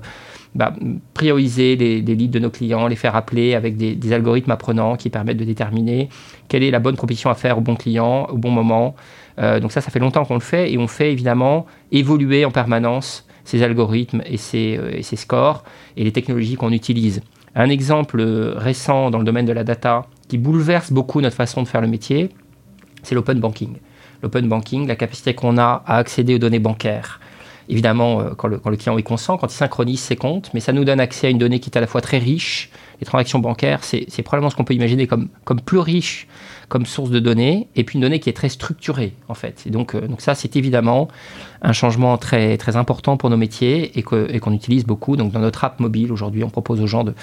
bah, prioriser les, les, leads de nos clients, les faire appeler avec des, algorithmes apprenants qui permettent de déterminer quelle est la bonne proposition à faire au bon client, au bon moment. Euh, donc ça, ça fait longtemps qu'on le fait et on fait évidemment évoluer en permanence ces algorithmes et ces scores et les technologies qu'on utilise. Un exemple récent dans le domaine de la data qui bouleverse beaucoup notre façon de faire le métier, c'est l'open banking. L'open banking, la capacité qu'on a à accéder aux données bancaires. Évidemment, euh, quand le, client est consent, quand il synchronise ses comptes, mais ça nous donne accès à une donnée qui est à la fois très riche. Les transactions bancaires, c'est probablement ce qu'on peut imaginer comme, comme plus riche comme source de données, et puis une donnée qui est très structurée, en fait. Et donc, euh, donc ça, c'est évidemment un changement très, très important pour nos métiers et qu'on utilise beaucoup. Donc, dans notre app mobile, aujourd'hui, on propose aux gens de,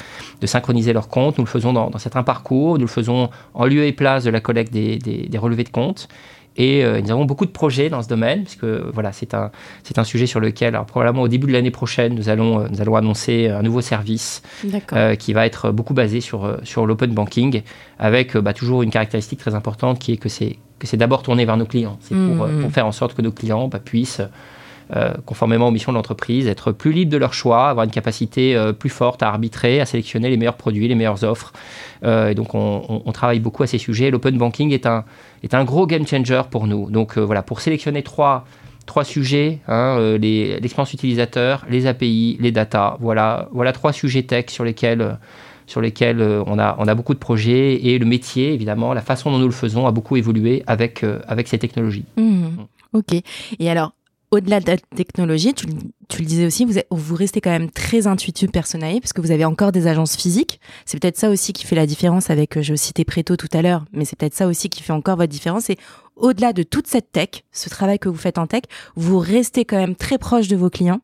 de, synchroniser leurs comptes. Nous le faisons dans, dans certains parcours. Nous le faisons en lieu et place de la collecte des, des relevés de comptes. Et euh, nous avons beaucoup de projets dans ce domaine, puisque voilà, c'est un, c'est un sujet sur lequel, alors, probablement au début de l'année prochaine, nous allons, euh, nous allons annoncer un nouveau service euh, qui va être beaucoup basé sur, sur l'open banking, avec bah, toujours une caractéristique très importante qui est que c'est, que c'est d'abord tourné vers nos clients. C'est pour, mmh. pour, faire en sorte que nos clients bah, puissent conformément aux missions de l'entreprise, être plus libres de leur choix, avoir une capacité euh, plus forte à arbitrer, à sélectionner les meilleurs produits, les meilleures offres. Euh, et donc on, travaille beaucoup à ces sujets. L'open banking est un, est un gros game changer pour nous. Donc voilà, pour sélectionner trois, trois sujets, hein, l'expérience utilisateur, les API, les data. Voilà, voilà trois sujets tech sur lesquels sur lesquels on, a, on a beaucoup de projets et le métier, évidemment, la façon dont nous le faisons a beaucoup évolué avec, avec ces technologies. Mmh. Ok. Et alors, au-delà de la technologie, tu, le disais aussi, vous, restez quand même très intuitif, personnalisé, parce que vous avez encore des agences physiques. C'est peut-être ça aussi qui fait la différence avec, euh, je citais Préto tout à l'heure, mais c'est peut-être ça aussi qui fait encore votre différence. Et au-delà de toute cette tech, ce travail que vous faites en tech, vous restez quand même très proche de vos clients.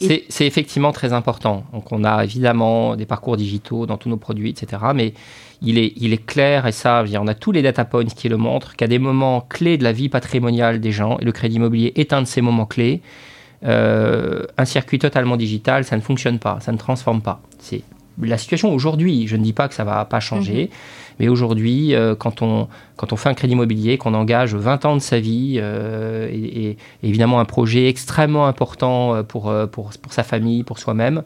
C'est effectivement très important. Donc on a évidemment des parcours digitaux dans tous nos produits, etc. Mais il est, il est clair, et ça, on a tous les data points qui le montrent, qu'à des moments clés de la vie patrimoniale des gens, et le crédit immobilier est un de ces moments clés, euh, un circuit totalement digital, ça ne fonctionne pas, ça ne transforme pas. C'est la situation aujourd'hui. Je ne dis pas que ça va pas changer, mhm. Mais aujourd'hui, euh, quand, on, fait un crédit immobilier, qu'on engage 20 ans de sa vie, euh, et, évidemment un projet extrêmement important pour, pour, sa famille, pour soi-même,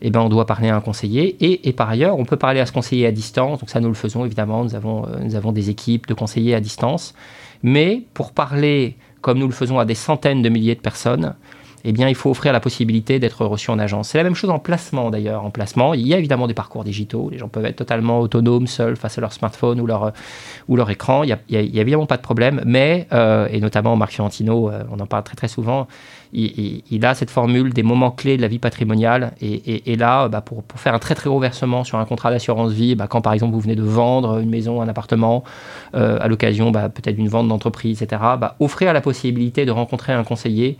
eh ben, on doit parler à un conseiller. Et, par ailleurs, on peut parler à ce conseiller à distance. Donc ça, nous le faisons évidemment. Euh, nous avons des équipes de conseillers à distance. Mais pour parler, comme nous le faisons à des centaines de milliers de personnes, eh bien, il faut offrir la possibilité d'être reçu en agence. C'est la même chose en placement d'ailleurs. En placement, il y a évidemment des parcours digitaux. Les gens peuvent être totalement autonomes, seuls face à leur smartphone ou leur, ou leur écran. Il n'y a, évidemment pas de problème. Mais, euh, et notamment Marc Fiorentino, euh, on en parle très très souvent, il, a cette formule des moments clés de la vie patrimoniale. Et, là, bah, pour, faire un très très gros versement sur un contrat d'assurance vie, bah, quand par exemple vous venez de vendre une maison, un appartement, euh, à l'occasion bah, peut-être d'une vente d'entreprise, etc., offrir la possibilité de rencontrer un conseiller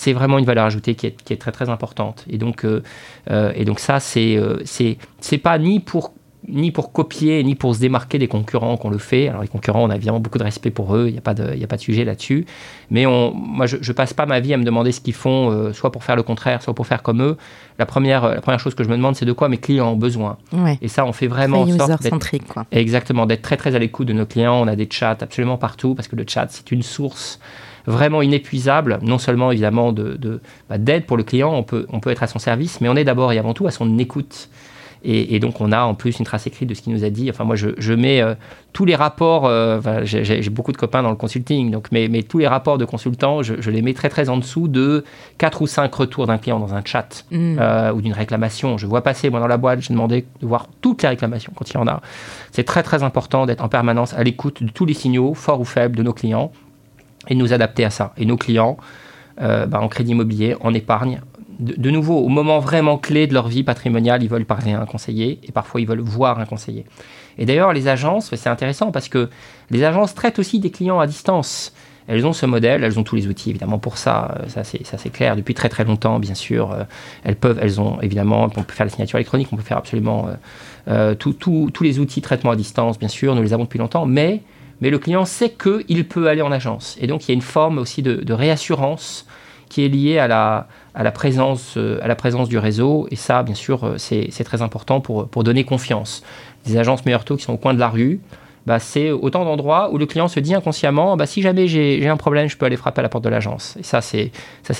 c'est vraiment une valeur ajoutée qui est, très très importante. Et donc, euh, euh, et donc ça, c'est euh, c'est pas ni pour ni pour copier, ni pour se démarquer des concurrents qu'on le fait. Alors les concurrents, on a évidemment beaucoup de respect pour eux, il n'y a, pas de, a pas de sujet là-dessus. Mais on, moi, je ne passe pas ma vie à me demander ce qu'ils font, soit pour faire le contraire, soit pour faire comme eux. La première, la première chose que je me demande, c'est de quoi mes clients ont besoin. Et ça, on fait vraiment en sorte d'être... Exactement, d'être très très à l'écoute de nos clients. On a des chats absolument partout, parce que le chat, c'est une source vraiment inépuisable, non seulement évidemment d'aide de, bah, d'aide pour le client, on peut, on peut être à son service, mais on est d'abord et avant tout à son écoute. Et, donc on a en plus une trace écrite de ce qu'il nous a dit. Enfin moi je, je mets euh, tous les rapports, euh, j'ai beaucoup de copains dans le consulting, donc mais, mais tous les rapports de consultants, je, je, les mets très très en dessous de 4 ou 5 retours d'un client dans un chat mm. euh, ou d'une réclamation. Je vois passer moi dans la boîte, j'ai demandé de voir toutes les réclamations quand il y en a. C'est très très important d'être en permanence à l'écoute de tous les signaux, forts ou faibles, de nos clients et nous adapter à ça. Et nos clients, euh, bah, en crédit immobilier, en épargne, de, nouveau, au moment vraiment clé de leur vie patrimoniale, ils veulent parler à un conseiller et parfois ils veulent voir un conseiller. Et d'ailleurs, les agences, c'est intéressant parce que les agences traitent aussi des clients à distance. Elles ont ce modèle, elles ont tous les outils évidemment pour ça, euh, ça c'est, clair, depuis très très longtemps bien sûr. Euh, elles peuvent, elles ont évidemment, on peut faire la signature électronique, on peut faire absolument tous les outils de traitement à distance bien sûr, nous les avons depuis longtemps, mais mais le client sait qu'il peut aller en agence. Et donc il y a une forme aussi de, réassurance qui est liée à la, à, la présence, euh, à la présence du réseau. Et ça, bien sûr, euh, c'est très important pour, donner confiance. Des agences meilleur taux qui sont au coin de la rue, bah, c'est autant d'endroits où le client se dit inconsciemment, bah, si jamais j'ai un problème, je peux aller frapper à la porte de l'agence. Et ça, c'est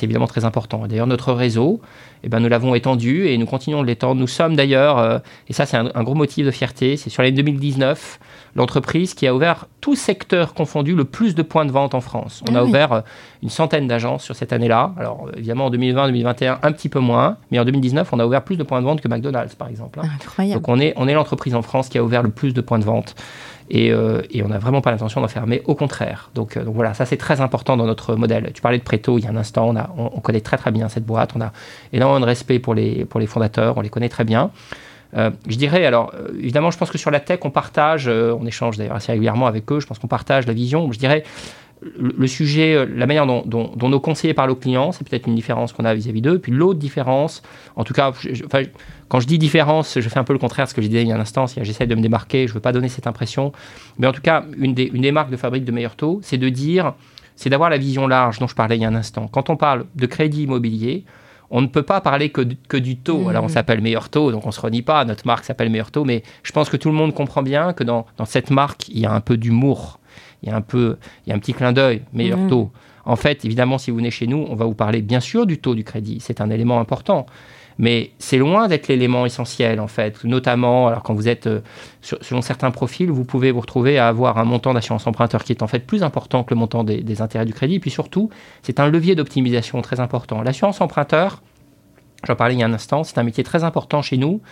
évidemment très important. D'ailleurs, notre réseau, eh ben, nous l'avons étendu et nous continuons de l'étendre. Nous sommes d'ailleurs, euh, et ça c'est un, gros motif de fierté, c'est sur l'année 2019, l'entreprise qui a ouvert tout secteur confondu le plus de points de vente en France. On ah a ouvert euh, une centaine d'agences sur cette année-là. Alors évidemment en 2020-2021 un petit peu moins, mais en 2019 on a ouvert plus de points de vente que McDonald's par exemple. Hein. Donc on est, on est l'entreprise en France qui a ouvert le plus de points de vente. Et, euh, et, on n'a vraiment pas l'intention d'en fermer, au contraire. Donc, donc voilà, ça c'est très important dans notre modèle. Tu parlais de Préto il y a un instant, on, connaît très très bien cette boîte, on a énormément de respect pour les, pour les fondateurs, on les connaît très bien. Euh, je dirais, alors euh, évidemment, je pense que sur la tech, on partage, euh, on échange d'ailleurs assez régulièrement avec eux, je pense qu'on partage la vision. Je dirais, le, sujet, la manière dont, nos conseillers parlent aux clients, c'est peut-être une différence qu'on a vis-à-vis d'eux. Puis l'autre différence, en tout cas, quand je dis différence, je fais un peu le contraire de ce que j'ai dit il y a un instant. J'essaie de me démarquer, je ne veux pas donner cette impression. Mais en tout cas, une des, une des marques de fabrique de meilleur taux, c'est de dire, c'est d'avoir la vision large dont je parlais il y a un instant. Quand on parle de crédit immobilier, on ne peut pas parler que, que du taux. Alors on mmh. s'appelle meilleur taux, donc on ne se renie pas, notre marque s'appelle meilleur taux, mais je pense que tout le monde comprend bien que dans, dans cette marque, il y a un peu d'humour il y a un peu, il y a un petit clin d'œil, meilleur mmh. taux. En fait, évidemment, si vous venez chez nous, on va vous parler bien sûr du taux du crédit. C'est un élément important. Mais c'est loin d'être l'élément essentiel, en fait. Notamment, alors quand vous êtes, euh, selon certains profils, vous pouvez vous retrouver à avoir un montant d'assurance emprunteur qui est en fait plus important que le montant des, des intérêts du crédit. Et puis surtout, c'est un levier d'optimisation très important. L'assurance emprunteur, j'en parlais il y a un instant, c'est un métier très important chez nous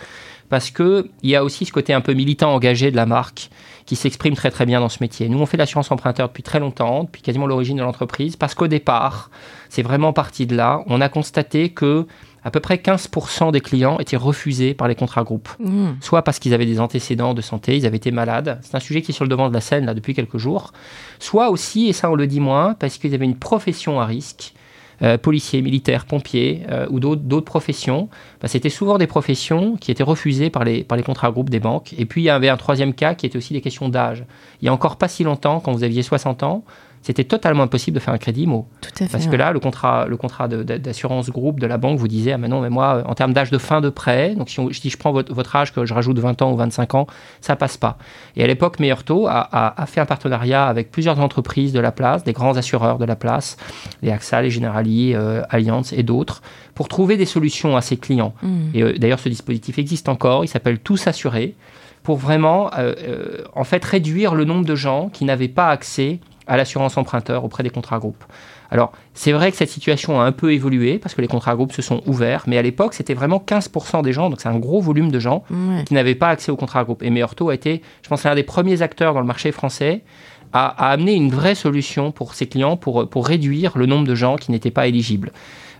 parce qu'il y a aussi ce côté un peu militant engagé de la marque qui s'exprime très très bien dans ce métier. Nous, on fait l'assurance emprunteur depuis très longtemps, depuis quasiment l'origine de l'entreprise, parce qu'au départ, c'est vraiment parti de là. On a constaté que à peu près 15% des clients étaient refusés par les contrats groupes. Mmh. Soit parce qu'ils avaient des antécédents de santé, ils avaient été malades. C'est un sujet qui est sur le devant de la scène là, depuis quelques jours. Soit aussi, et ça on le dit moins, parce qu'ils avaient une profession à risque euh, policiers, militaires, pompiers euh, ou d'autres professions, bah, c'était souvent des professions qui étaient refusées par les, par les contrats groupes des banques. Et puis il y avait un troisième cas qui était aussi des questions d'âge. Il y a encore pas si longtemps, quand vous aviez 60 ans, c'était totalement impossible de faire un crédit IMO. Tout à fait, Parce que là, le contrat, le contrat d'assurance groupe de la banque vous disait, ah mais non, mais moi, en termes d'âge de fin de prêt, donc si, je prends votre, âge, que je rajoute 20 ans ou 25 ans, ça passe pas. Et à l'époque, Meilleur Taux a, fait un partenariat avec plusieurs entreprises de la place, des grands assureurs de la place, les AXA, les Generali, euh, Allianz et d'autres, pour trouver des solutions à ses clients. Mmh. Et euh, d'ailleurs, ce dispositif existe encore, il s'appelle Tous Assurés pour vraiment euh, en fait réduire le nombre de gens qui n'avaient pas accès à l'assurance emprunteur auprès des contrats groupes. Alors, c'est vrai que cette situation a un peu évolué parce que les contrats groupes se sont ouverts, mais à l'époque, c'était vraiment 15% des gens, donc c'est un gros volume de gens qui n'avaient pas accès aux contrats groupes. Et Meurto a été, je pense, l'un des premiers acteurs dans le marché français à, amener une vraie solution pour ses clients pour, pour réduire le nombre de gens qui n'étaient pas éligibles.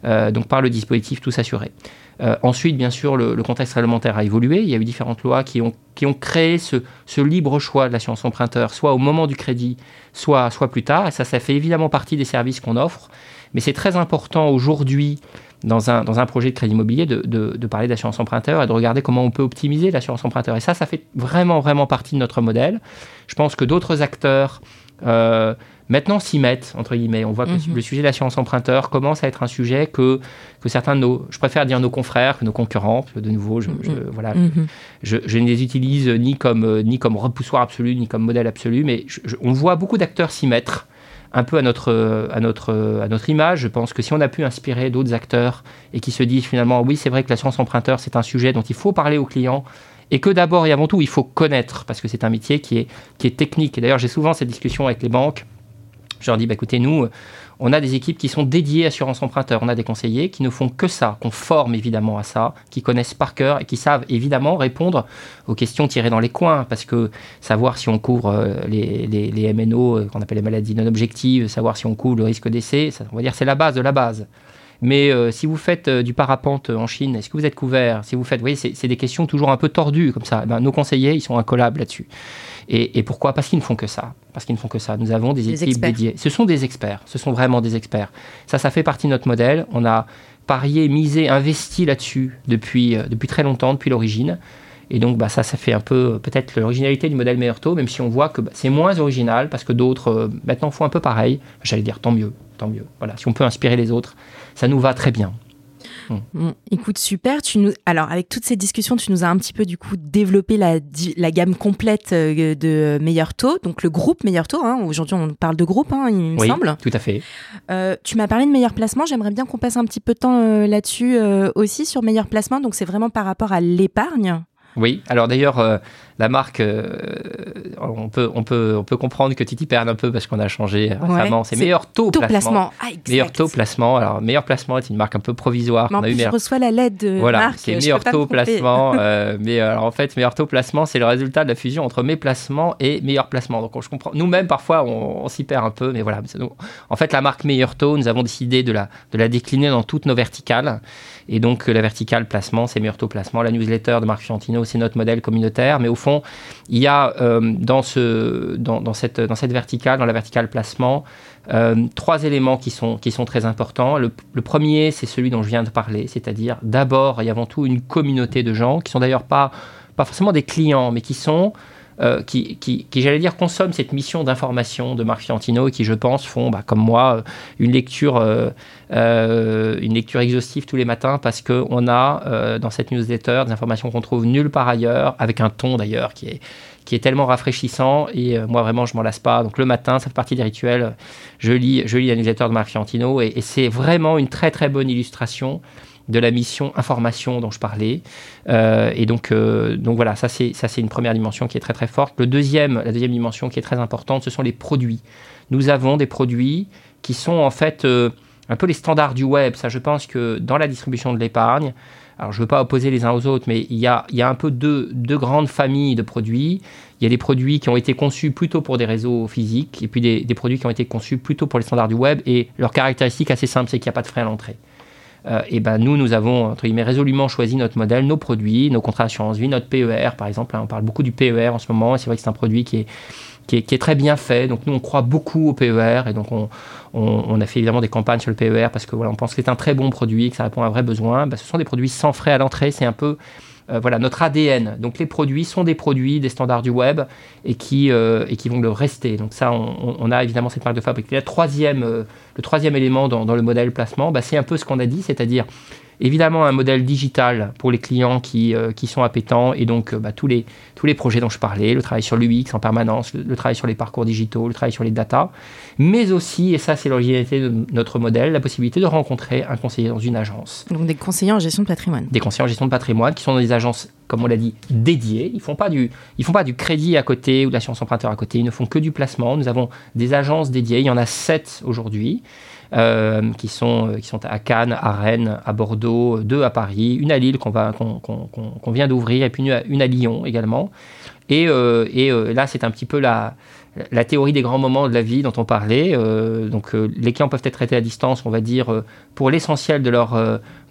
Euh, donc par le dispositif Tous Assurés. Euh, ensuite, bien sûr, le, contexte réglementaire a évolué. Il y a eu différentes lois qui ont, qui ont créé ce, ce libre choix de l'assurance emprunteur, soit au moment du crédit, soit, soit plus tard. Et ça, ça fait évidemment partie des services qu'on offre. Mais c'est très important aujourd'hui, dans un, dans un projet de crédit immobilier, de, de, parler d'assurance emprunteur et de regarder comment on peut optimiser l'assurance emprunteur. Et ça, ça fait vraiment, vraiment partie de notre modèle. Je pense que d'autres acteurs... Euh, maintenant s'y mettent, entre guillemets. On voit que mhm. le sujet de l'assurance emprunteur commence à être un sujet que, que certains de nos, je préfère dire nos confrères que nos concurrents, de nouveau, je, mhm. voilà, mhm. je, je, ne les utilise ni comme, ni comme repoussoir absolu, ni comme modèle absolu, mais on voit beaucoup d'acteurs s'y mettre un peu à notre, à, notre, à notre image. Je pense que si on a pu inspirer d'autres acteurs et qui se disent finalement, oui, c'est vrai que l'assurance emprunteur, c'est un sujet dont il faut parler aux clients et que d'abord et avant tout, il faut connaître, parce que c'est un métier qui est, qui est technique. Et d'ailleurs, j'ai souvent cette discussion avec les banques je leur dis, bah, écoutez, nous, on a des équipes qui sont dédiées à assurance emprunteur. On a des conseillers qui ne font que ça, qu'on forme évidemment à ça, qui connaissent par cœur et qui savent évidemment répondre aux questions tirées dans les coins. Parce que savoir si on couvre euh, les, MNO, euh, qu'on appelle les maladies non objectives, savoir si on couvre le risque d'essai, on va dire c'est la base de la base. Mais euh, si vous faites du parapente en Chine, est-ce que vous êtes couvert? Si vous faites, vous voyez, c'est des questions toujours un peu tordues comme ça. Ben, nos conseillers, ils sont incollables là-dessus. Et, pourquoi? Parce qu'ils ne font que ça. Parce qu'ils ne font que ça. Nous avons des, équipes dédiées. Ce sont des experts. Ce sont vraiment des experts. Ça, ça fait partie de notre modèle. On a parié, misé, investi là-dessus depuis, euh, depuis très longtemps, depuis l'origine. Et donc, bah, ça, ça fait un peu euh, peut-être l'originalité du modèle meilleur taux, même si on voit que bah, c'est moins original parce que d'autres euh, maintenant font un peu pareil. J'allais dire tant mieux, tant mieux. Voilà, si on peut inspirer les autres, ça nous va très bien. Mm. écoute, super. Tu nous... Alors, avec toutes ces discussions, tu nous as un petit peu du coup développé la, la gamme complète euh, de Meilleur Taux, donc le groupe Meilleur Taux. Hein. Aujourd'hui, on parle de groupe, hein, il me oui, semble. Tout à fait. Euh, tu m'as parlé de meilleur placement. J'aimerais bien qu'on passe un petit peu de temps euh, là-dessus aussi sur meilleur placement. Donc, c'est vraiment par rapport à l'épargne. Oui, alors d'ailleurs, la marque, euh, on, peut, on, peut, on peut comprendre que Titi perd un peu parce qu'on a changé récemment. c'est meilleur taux, placement. Ah, meilleur taux placement. Alors, meilleur placement est une marque un peu provisoire. Mais je reçois la lettre de voilà, c'est meilleur taux placement. Euh, mais alors, en fait, meilleur taux placement, c'est le résultat de la fusion entre mes placements et meilleur placement. Donc, je comprends. Nous-mêmes, parfois, on, s'y perd un peu, mais voilà. En fait, la marque meilleur taux, nous avons décidé de la, de la décliner dans toutes nos verticales. Et donc, la verticale placement, c'est meilleur taux placement. La newsletter de Marc Fiantino, c'est notre modèle communautaire. Mais au fond, il y a dans, ce, dans, dans, cette, dans cette verticale, dans la verticale placement, trois éléments qui sont, qui sont très importants. Le, le premier, c'est celui dont je viens de parler, c'est-à-dire d'abord et avant tout une communauté de gens qui sont d'ailleurs pas, pas forcément des clients, mais qui sont euh, qui, qui, j'allais dire, consomment cette mission d'information de Marc Fiantino et qui, je pense, font, bah, comme moi, euh, une lecture, euh, une lecture exhaustive tous les matins parce qu'on a dans cette newsletter des informations qu'on trouve nulle part ailleurs, avec un ton d'ailleurs qui est, qui est tellement rafraîchissant et moi vraiment je m'en lasse pas. Donc le matin, ça fait partie des rituels. Je lis, je lis la newsletter de Marc Fiantino et, et c'est vraiment une très très bonne illustration de la mission information dont je parlais. Euh, et donc, euh, donc voilà, ça c'est, ça c'est une première dimension qui est très très forte. Le deuxième, la deuxième dimension qui est très importante, ce sont les produits. Nous avons des produits qui sont en fait euh, un peu les standards du web. Ça, je pense que dans la distribution de l'épargne, alors je ne veux pas opposer les uns aux autres, mais il y a, il y a un peu deux, deux, grandes familles de produits. Il y a des produits qui ont été conçus plutôt pour des réseaux physiques, et puis des, produits qui ont été conçus plutôt pour les standards du web. Et leur caractéristique assez simple, c'est qu'il n'y a pas de frais à l'entrée. Euh, et ben nous, nous avons entre guillemets résolument choisi notre modèle, nos produits, nos contrats d'assurance vie, notre PER par exemple. On parle beaucoup du PER en ce moment, c'est vrai que c'est un produit qui est, qui est, très bien fait. Donc nous, on croit beaucoup au PER, et donc on, on, on, a fait évidemment des campagnes sur le PER parce que voilà, on pense que c'est un très bon produit, que ça répond à un vrai besoin. Ben, ce sont des produits sans frais à l'entrée, c'est un peu euh, voilà, notre ADN. Donc les produits sont des produits des standards du web et qui, euh, vont le rester. Donc ça, on, a évidemment cette marque de fabrique. Le troisième, euh, le troisième élément dans, dans le modèle placement, bah, c'est un peu ce qu'on a dit, c'est-à-dire Évidemment, un modèle digital pour les clients qui, euh, qui sont appétents et donc euh, bah, tous, les, tous les projets dont je parlais, le travail sur l'UX en permanence, le, travail sur les parcours digitaux, le travail sur les data, mais aussi, et ça c'est l'originalité de notre modèle, la possibilité de rencontrer un conseiller dans une agence. Donc des conseillers en gestion de patrimoine. Des conseillers en gestion de patrimoine qui sont dans des agences, comme on l'a dit, dédiées. Ils ne font, pas du, ils font pas du crédit à côté ou de l'assurance emprunteur à côté, ils ne font que du placement. Nous avons des agences dédiées, il y en a sept aujourd'hui. Euh, qui, sont, euh, qui sont à Cannes, à Rennes, à Bordeaux, deux à Paris, une à Lille qu'on vient d'ouvrir, et puis une à, Lyon également. Et, euh, là, c'est un petit peu la, la théorie des grands moments de la vie dont on parlait. donc, les clients peuvent être traités à distance, on va dire, pour l'essentiel de, leur,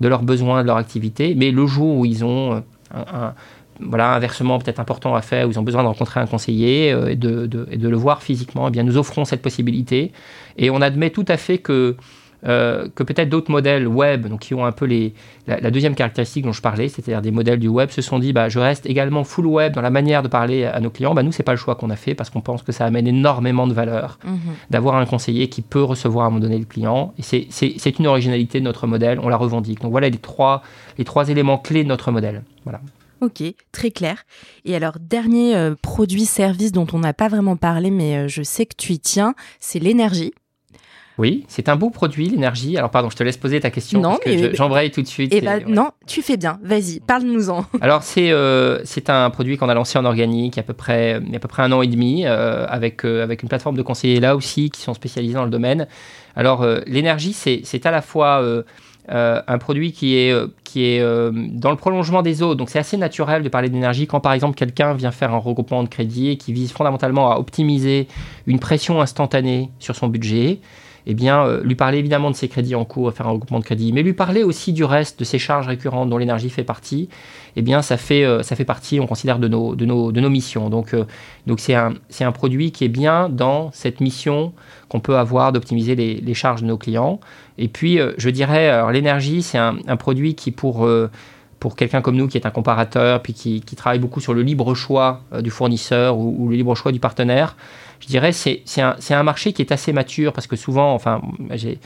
de leurs besoins, de leur activité. Mais le jour où ils ont un, voilà, un versement peut-être important à faire, où ils ont besoin de rencontrer un conseiller et, de, de, et, de, le voir physiquement, eh bien, nous offrons cette possibilité. Et on admet tout à fait que, euh, que peut-être d'autres modèles web, donc qui ont un peu les, la, deuxième caractéristique dont je parlais, c'est-à-dire des modèles du web, se sont dit, bah, je reste également full web dans la manière de parler à nos clients. Bah, nous, c'est pas le choix qu'on a fait parce qu'on pense que ça amène énormément de valeur mhm. d'avoir un conseiller qui peut recevoir à un moment donné le client. Et c'est une originalité de notre modèle, on la revendique. Donc voilà les trois, les trois éléments clés de notre modèle. Voilà. Ok, très clair. Et alors, dernier euh, produit, service dont on n'a pas vraiment parlé, mais euh, je sais que tu y tiens, c'est l'énergie. Oui, c'est un beau produit, l'énergie. Alors, pardon, je te laisse poser ta question. Non, mais... j'embraye tout de suite. Eh ben, Non, tu fais bien. Vas-y, parle-nous-en. Alors, c'est euh, c'est un produit qu'on a lancé en organique il y a à peu près, il y a à peu près un an et demi, avec, avec une plateforme de conseillers là aussi qui sont spécialisés dans le domaine. Alors, l'énergie, c'est à la fois euh, un produit qui est, euh, euh, dans le prolongement des autres. Donc c'est assez naturel de parler d'énergie quand par exemple quelqu'un vient faire un regroupement de crédit et qui vise fondamentalement à optimiser une pression instantanée sur son budget. Eh bien, lui parler évidemment de ses crédits en cours, faire un regroupement de crédit, mais lui parler aussi du reste de ses charges récurrentes dont l'énergie fait partie, eh bien, ça fait, ça fait partie, on considère, de nos, de nos, de nos missions. Donc, donc c'est un, un produit qui est bien dans cette mission qu'on peut avoir d'optimiser les, les, charges de nos clients. Et puis, euh, je dirais, l'énergie, c'est un, produit qui, pour, euh, pour quelqu'un comme nous, qui est un comparateur, puis qui, travaille beaucoup sur le libre choix euh, du fournisseur ou, le libre choix du partenaire, je dirais c'est un, un, marché qui est assez mature parce que souvent, enfin, j'ai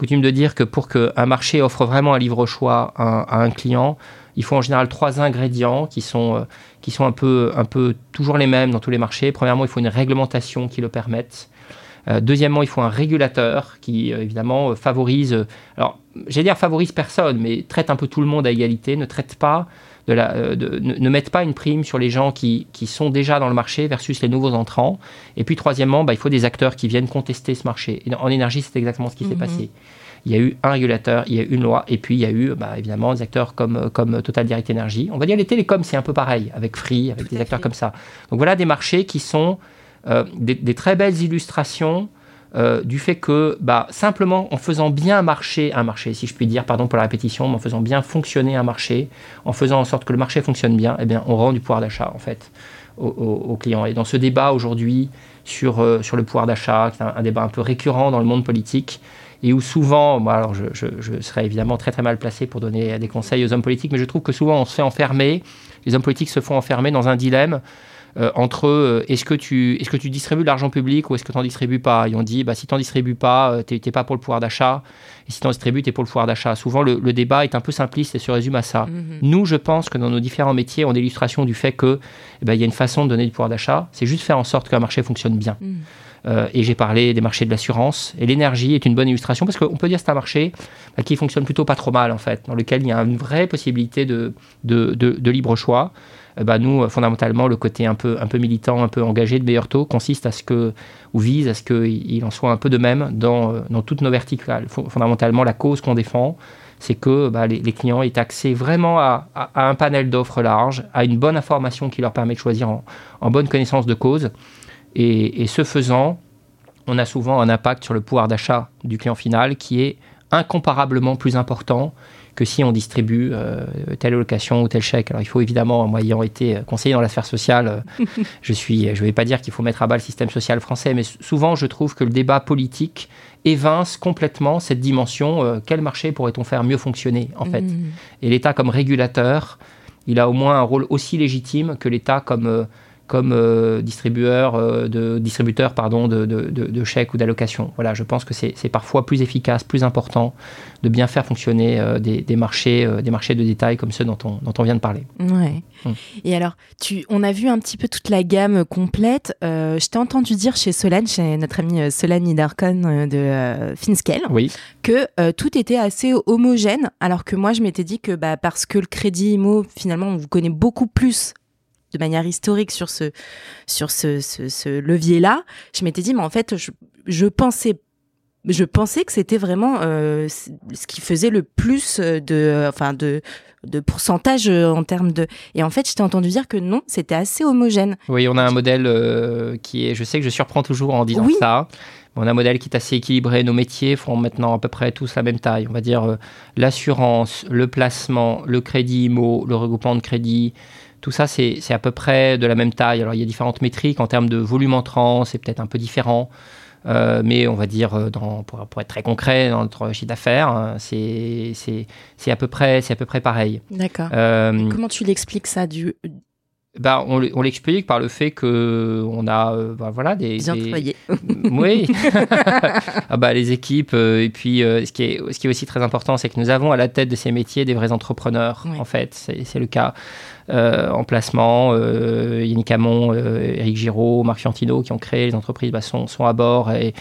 coutume de dire que pour qu'un marché offre vraiment un libre choix à, un client, il faut en général trois ingrédients qui sont, qui sont un, peu, un peu toujours les mêmes dans tous les marchés. Premièrement, il faut une réglementation qui le permette. Euh, deuxièmement, il faut un régulateur qui, euh, évidemment, euh, favorise, alors, j'allais dire favorise personne, mais traite un peu tout le monde à égalité, ne traite pas de la, ne, mette pas une prime sur les gens qui, qui, sont déjà dans le marché versus les nouveaux entrants. Et puis, troisièmement, bah, il faut des acteurs qui viennent contester ce marché. en énergie, c'est exactement ce qui s'est mhm. passé. Il y a eu un régulateur, il y a eu une loi, et puis il y a eu bah, évidemment des acteurs comme, comme Total Direct Energy. On va dire les télécoms, c'est un peu pareil, avec Free, avec des acteurs comme ça. Donc voilà des marchés qui sont euh, des, très belles illustrations euh, du fait que bah, simplement en faisant bien marcher un marché, si je puis dire, pardon pour la répétition, mais en faisant bien fonctionner un marché, en faisant en sorte que le marché fonctionne bien, eh bien on rend du pouvoir d'achat en fait. aux, clients. Et dans ce débat aujourd'hui sur, sur le pouvoir d'achat, qui est un, débat un peu récurrent dans le monde politique, et où souvent, alors je, je, serais évidemment très très mal placé pour donner des conseils aux hommes politiques, mais je trouve que souvent on se fait enfermer, les hommes politiques se font enfermer dans un dilemme euh, entre euh, est-ce que, tu, est -ce que tu distribues de l'argent public ou est-ce que tu n'en distribues pas? Et on dit, bah, si tu n'en distribues pas, euh, tu n'es pas pour le pouvoir d'achat. Et si tu en distribues, tu es pour le pouvoir d'achat. Souvent, le, débat est un peu simpliste et se résume à ça. Mhm. Nous, je pense que dans nos différents métiers, on a l'illustration du fait qu'il eh ben, y a une façon de donner du pouvoir d'achat. C'est juste faire en sorte qu'un marché fonctionne bien. Mhm. et j'ai parlé des marchés de l'assurance. Et l'énergie est une bonne illustration parce qu'on peut dire que c'est un marché bah, qui fonctionne plutôt pas trop mal, en fait, dans lequel il y a une vraie possibilité de, de, de libre choix. Euh, bah, nous, fondamentalement, le côté un peu, un peu militant, un peu engagé de Taux consiste à ce que, ou vise à ce qu'il en soit un peu de même dans, euh, dans toutes nos verticales. Fondamentalement, la cause qu'on défend, c'est que bah, les, clients aient accès vraiment à, un panel d'offres larges, à une bonne information qui leur permet de choisir en, bonne connaissance de cause. Et, et, ce faisant, on a souvent un impact sur le pouvoir d'achat du client final qui est incomparablement plus important que si on distribue euh, telle allocation ou tel chèque. Alors il faut évidemment, moi ayant été conseiller dans la sphère sociale, euh, je suis, je ne vais pas dire qu'il faut mettre à bas le système social français, mais souvent je trouve que le débat politique évince complètement cette dimension. Euh, quel marché pourrait-on faire mieux fonctionner en fait mmh. Et l'État comme régulateur, il a au moins un rôle aussi légitime que l'État comme comme euh, distributeur, euh, de, distributeur pardon, de, de, de chèques ou d'allocations. Voilà, je pense que c'est parfois plus efficace, plus important de bien faire fonctionner euh, des, des, marchés, des marchés de détail comme ceux dont on, dont on vient de parler. Ouais. Hum. Et alors, tu, on a vu un petit peu toute la gamme complète. je t'ai entendu dire chez Solane, chez notre ami Solane Nidarkon de Finscale, oui. que tout était assez homogène, alors que moi, je m'étais dit que bah, parce que le crédit IMO, finalement, on vous connaît beaucoup plus de manière historique sur ce, sur ce, ce, levier-là, je m'étais dit, mais en fait, je, je pensais je pensais que c'était vraiment euh, ce qui faisait le plus de, enfin de, de pourcentage euh, en termes de. Et en fait, je t'ai entendu dire que non, c'était assez homogène. Oui, on a un modèle euh, qui est. Je sais que je surprends toujours en disant ça. On a un modèle qui est assez équilibré. Nos métiers font maintenant à peu près tous la même taille. On va dire l'assurance, le placement, le crédit IMO, le regroupement de crédit, tout ça, c'est à peu près de la même taille. Alors, il y a différentes métriques en termes de volume entrant, c'est peut-être un peu différent. Euh, mais on va dire, euh, dans, pour, être très concret, dans notre chiffre d'affaires, hein, c'est à, peu près, à peu près pareil. D'accord. Euh, comment tu l'expliques ça du, bah, on, l'explique par le fait que on a bah, voilà des, des... oui ah bah, les équipes et puis ce qui est ce qui est aussi très important c'est que nous avons à la tête de ces métiers des vrais entrepreneurs en fait c'est le cas en placement. Euh, Yannick Hamon, Eric euh, Giraud, Marc Fiantino qui ont créé les entreprises bah, sont, à bord et,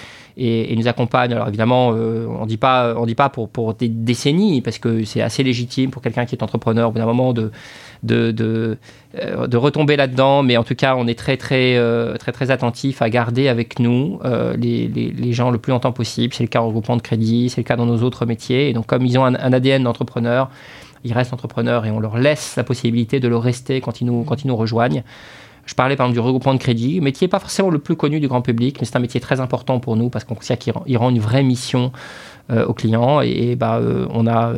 nous accompagnent. Alors évidemment, on ne dit pas, pour, des décennies, parce que c'est assez légitime pour quelqu'un qui est entrepreneur au bout d'un moment de, retomber là-dedans. Mais en tout cas, on est très, très, très, attentif à garder avec nous les, gens le plus longtemps possible. C'est le cas en regroupement de crédit, c'est le cas dans nos autres métiers. Et donc, comme ils ont un, un ADN d'entrepreneur, ils restent entrepreneurs et on leur laisse la possibilité de le rester quand ils nous, quand ils nous rejoignent. Je parlais par exemple du regroupement de crédit, métier pas forcément le plus connu du grand public, mais c'est un métier très important pour nous parce qu'on sait qu'il rend, une vraie mission euh, aux clients. Et, bah, euh, on, a,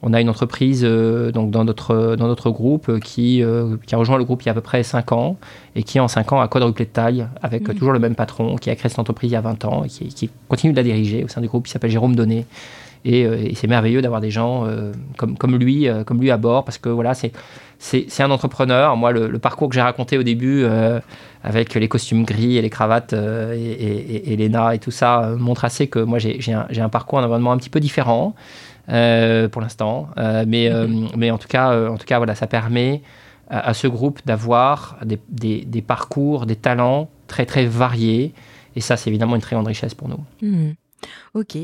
on a une entreprise euh, donc dans, notre, dans notre groupe qui, qui a rejoint le groupe il y a à peu près 5 ans et qui en 5 ans a quadruplé de taille avec mmh. toujours le même patron qui a créé cette entreprise il y a 20 ans et qui, qui continue de la diriger au sein du groupe qui s'appelle Jérôme Donné euh, et, c'est merveilleux d'avoir des gens euh, comme, comme, lui, euh, comme lui à bord, parce que voilà, c'est, c'est, un entrepreneur. Moi, le, parcours que j'ai raconté au début, avec les costumes gris et les cravates et, et, et, l'ENA et tout ça, montre assez que moi, j'ai, un, parcours, un environnement un petit peu différent pour l'instant. mais, mais en tout cas, en tout cas voilà, ça permet à, ce groupe d'avoir des, des, des, parcours, des talents très, très variés. Et ça, c'est évidemment une très grande richesse pour nous. Mm. Ok.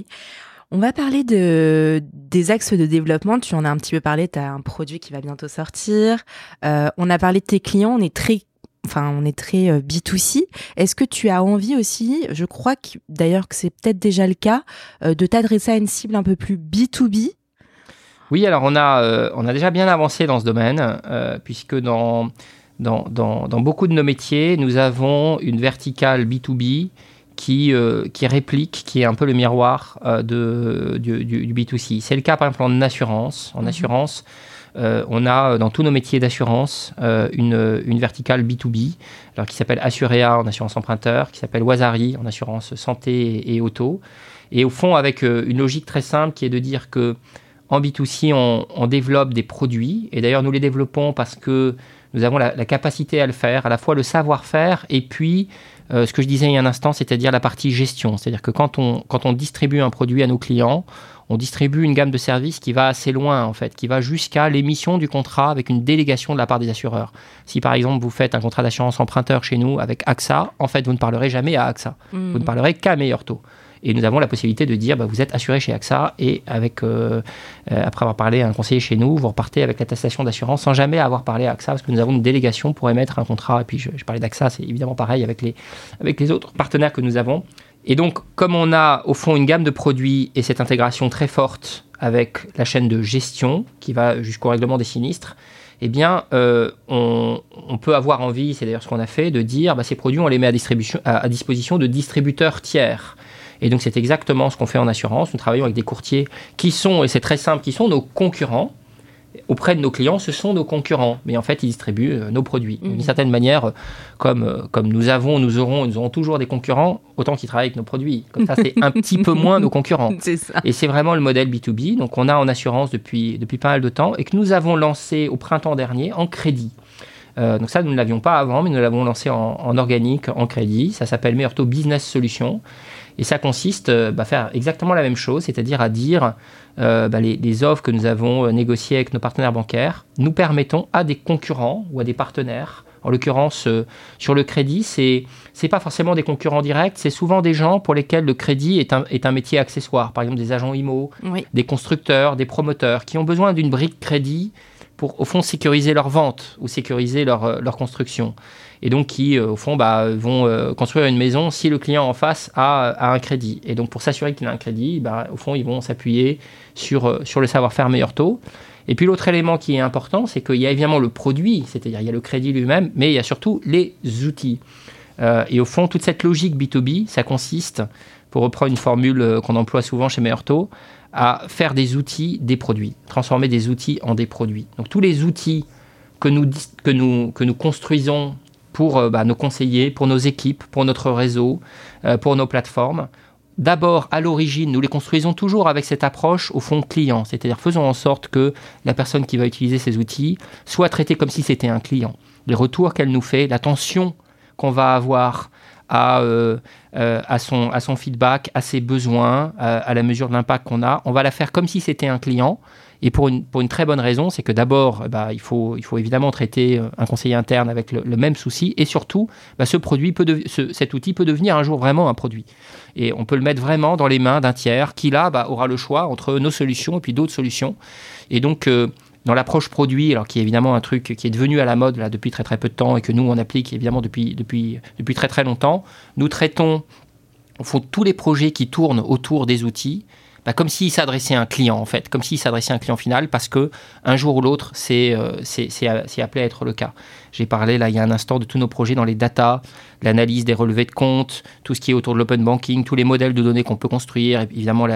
On va parler de, des axes de développement. Tu en as un petit peu parlé, tu as un produit qui va bientôt sortir. Euh, on a parlé de tes clients, on est très enfin on est très euh, B2C. Est-ce que tu as envie aussi, je crois que d'ailleurs que c'est peut-être déjà le cas, euh, de t'adresser à une cible un peu plus B2B Oui, alors on a, on a déjà bien avancé dans ce domaine, puisque dans, dans, dans, dans, beaucoup de nos métiers, nous avons une verticale B2B qui, euh, qui réplique, qui est un peu le miroir euh, de, du, du, B2C. C'est le cas par exemple en assurance. En mhm. assurance, on a dans tous nos métiers d'assurance une, une, verticale B2B alors, qui s'appelle Assurea en assurance emprunteur, qui s'appelle Wazari en assurance santé et, auto. Et au fond, avec une logique très simple qui est de dire que en B2C, on, développe des produits. Et d'ailleurs, nous les développons parce que nous avons la, capacité à le faire, à la fois le savoir-faire et puis euh, ce que je disais il y a un instant, c'est-à-dire la partie gestion. C'est-à-dire que quand on, quand on distribue un produit à nos clients, on distribue une gamme de services qui va assez loin, en fait, qui va jusqu'à l'émission du contrat avec une délégation de la part des assureurs. Si par exemple vous faites un contrat d'assurance emprunteur chez nous avec AXA, en fait, vous ne parlerez jamais à AXA. Vous ne mmh. parlerez qu'à meilleur taux. Et nous avons la possibilité de dire, bah, vous êtes assuré chez AXA et avec, euh, euh, après avoir parlé à un conseiller chez nous, vous repartez avec l'attestation d'assurance sans jamais avoir parlé à AXA parce que nous avons une délégation pour émettre un contrat. Et puis je, parlais d'AXA, c'est évidemment pareil avec les, autres partenaires que nous avons. Et donc, comme on a au fond une gamme de produits et cette intégration très forte avec la chaîne de gestion qui va jusqu'au règlement des sinistres, eh bien, euh, on, peut avoir envie, c'est d'ailleurs ce qu'on a fait, de dire bah, ces produits, on les met à disposition de distributeurs tiers. Et donc c'est exactement ce qu'on fait en assurance. Nous travaillons avec des courtiers qui sont, et c'est très simple, qui sont nos concurrents. Auprès de nos clients, ce sont nos concurrents, mais en fait, ils distribuent euh, nos produits. D'une mhm. certaine manière, comme, euh, comme nous avons, nous aurons, nous aurons toujours des concurrents, autant qu'ils travaillent avec nos produits. Comme ça, c'est un petit peu moins nos concurrents. Et c'est vraiment le modèle B2B. Donc, on a en assurance depuis, depuis pas mal de temps et que nous avons lancé au printemps dernier en crédit. Euh, donc ça, nous ne l'avions pas avant, mais nous l'avons lancé en, en, organique, en crédit. Ça s'appelle Meurto Business Solutions. Et ça consiste à euh, bah, faire exactement la même chose, c'est-à-dire à dire euh, bah, les, offres que nous avons euh, négociées avec nos partenaires bancaires, nous permettons à des concurrents ou à des partenaires, en l'occurrence sur le crédit, c'est c'est pas forcément des concurrents directs, c'est souvent des gens pour lesquels le crédit est un, est un métier accessoire, par exemple des agents IMO, des constructeurs, des promoteurs, qui ont besoin d'une brique crédit pour au fond sécuriser leur vente ou sécuriser leur, leur construction et donc qui, euh, au fond, bah, vont euh, construire une maison si le client en face a, un crédit. Et donc pour s'assurer qu'il a un crédit, bah, au fond, ils vont s'appuyer sur, euh, sur le savoir-faire meilleur taux. Et puis l'autre élément qui est important, c'est qu'il y a évidemment le produit, c'est-à-dire il y a le crédit lui-même, mais il y a surtout les outils. et au fond, toute cette logique B2B, ça consiste, pour reprendre une formule qu'on emploie souvent chez Meilleur Taux, à faire des outils des produits, transformer des outils en des produits. Donc tous les outils que nous, que nous, que nous construisons pour euh, bah, nos conseillers, pour nos équipes, pour notre réseau, euh, pour nos plateformes. D'abord, à l'origine, nous les construisons toujours avec cette approche au fond client, c'est-à-dire faisons en sorte que la personne qui va utiliser ces outils soit traitée comme si c'était un client. Les retours qu'elle nous fait, l'attention qu'on va avoir à, euh, à, son, à son feedback, à ses besoins, à la mesure de l'impact qu'on a, on va la faire comme si c'était un client et pour une, pour une très bonne raison, c'est que d'abord, bah, il, faut, il faut évidemment traiter euh, un conseiller interne avec le, même souci, et surtout, bah, ce produit peut cet outil peut devenir un jour vraiment un produit. Et on peut le mettre vraiment dans les mains d'un tiers qui, là, bah, aura le choix entre nos solutions et puis d'autres solutions. Et donc, euh, dans l'approche produit, alors qui est évidemment un truc qui est devenu à la mode là, depuis très très peu de temps et que nous, on applique évidemment depuis, depuis, depuis très très longtemps, nous traitons au fond tous les projets qui tournent autour des outils bah, comme s'il s'adressait à un client en fait, comme s'il s'adressait à un client final, parce que un jour ou l'autre, c'est euh, appelé à être le cas. J'ai parlé là il y a un instant de tous nos projets dans les data, l'analyse des relevés de compte, tout ce qui est autour de l'open banking, tous les modèles de données qu'on peut construire, évidemment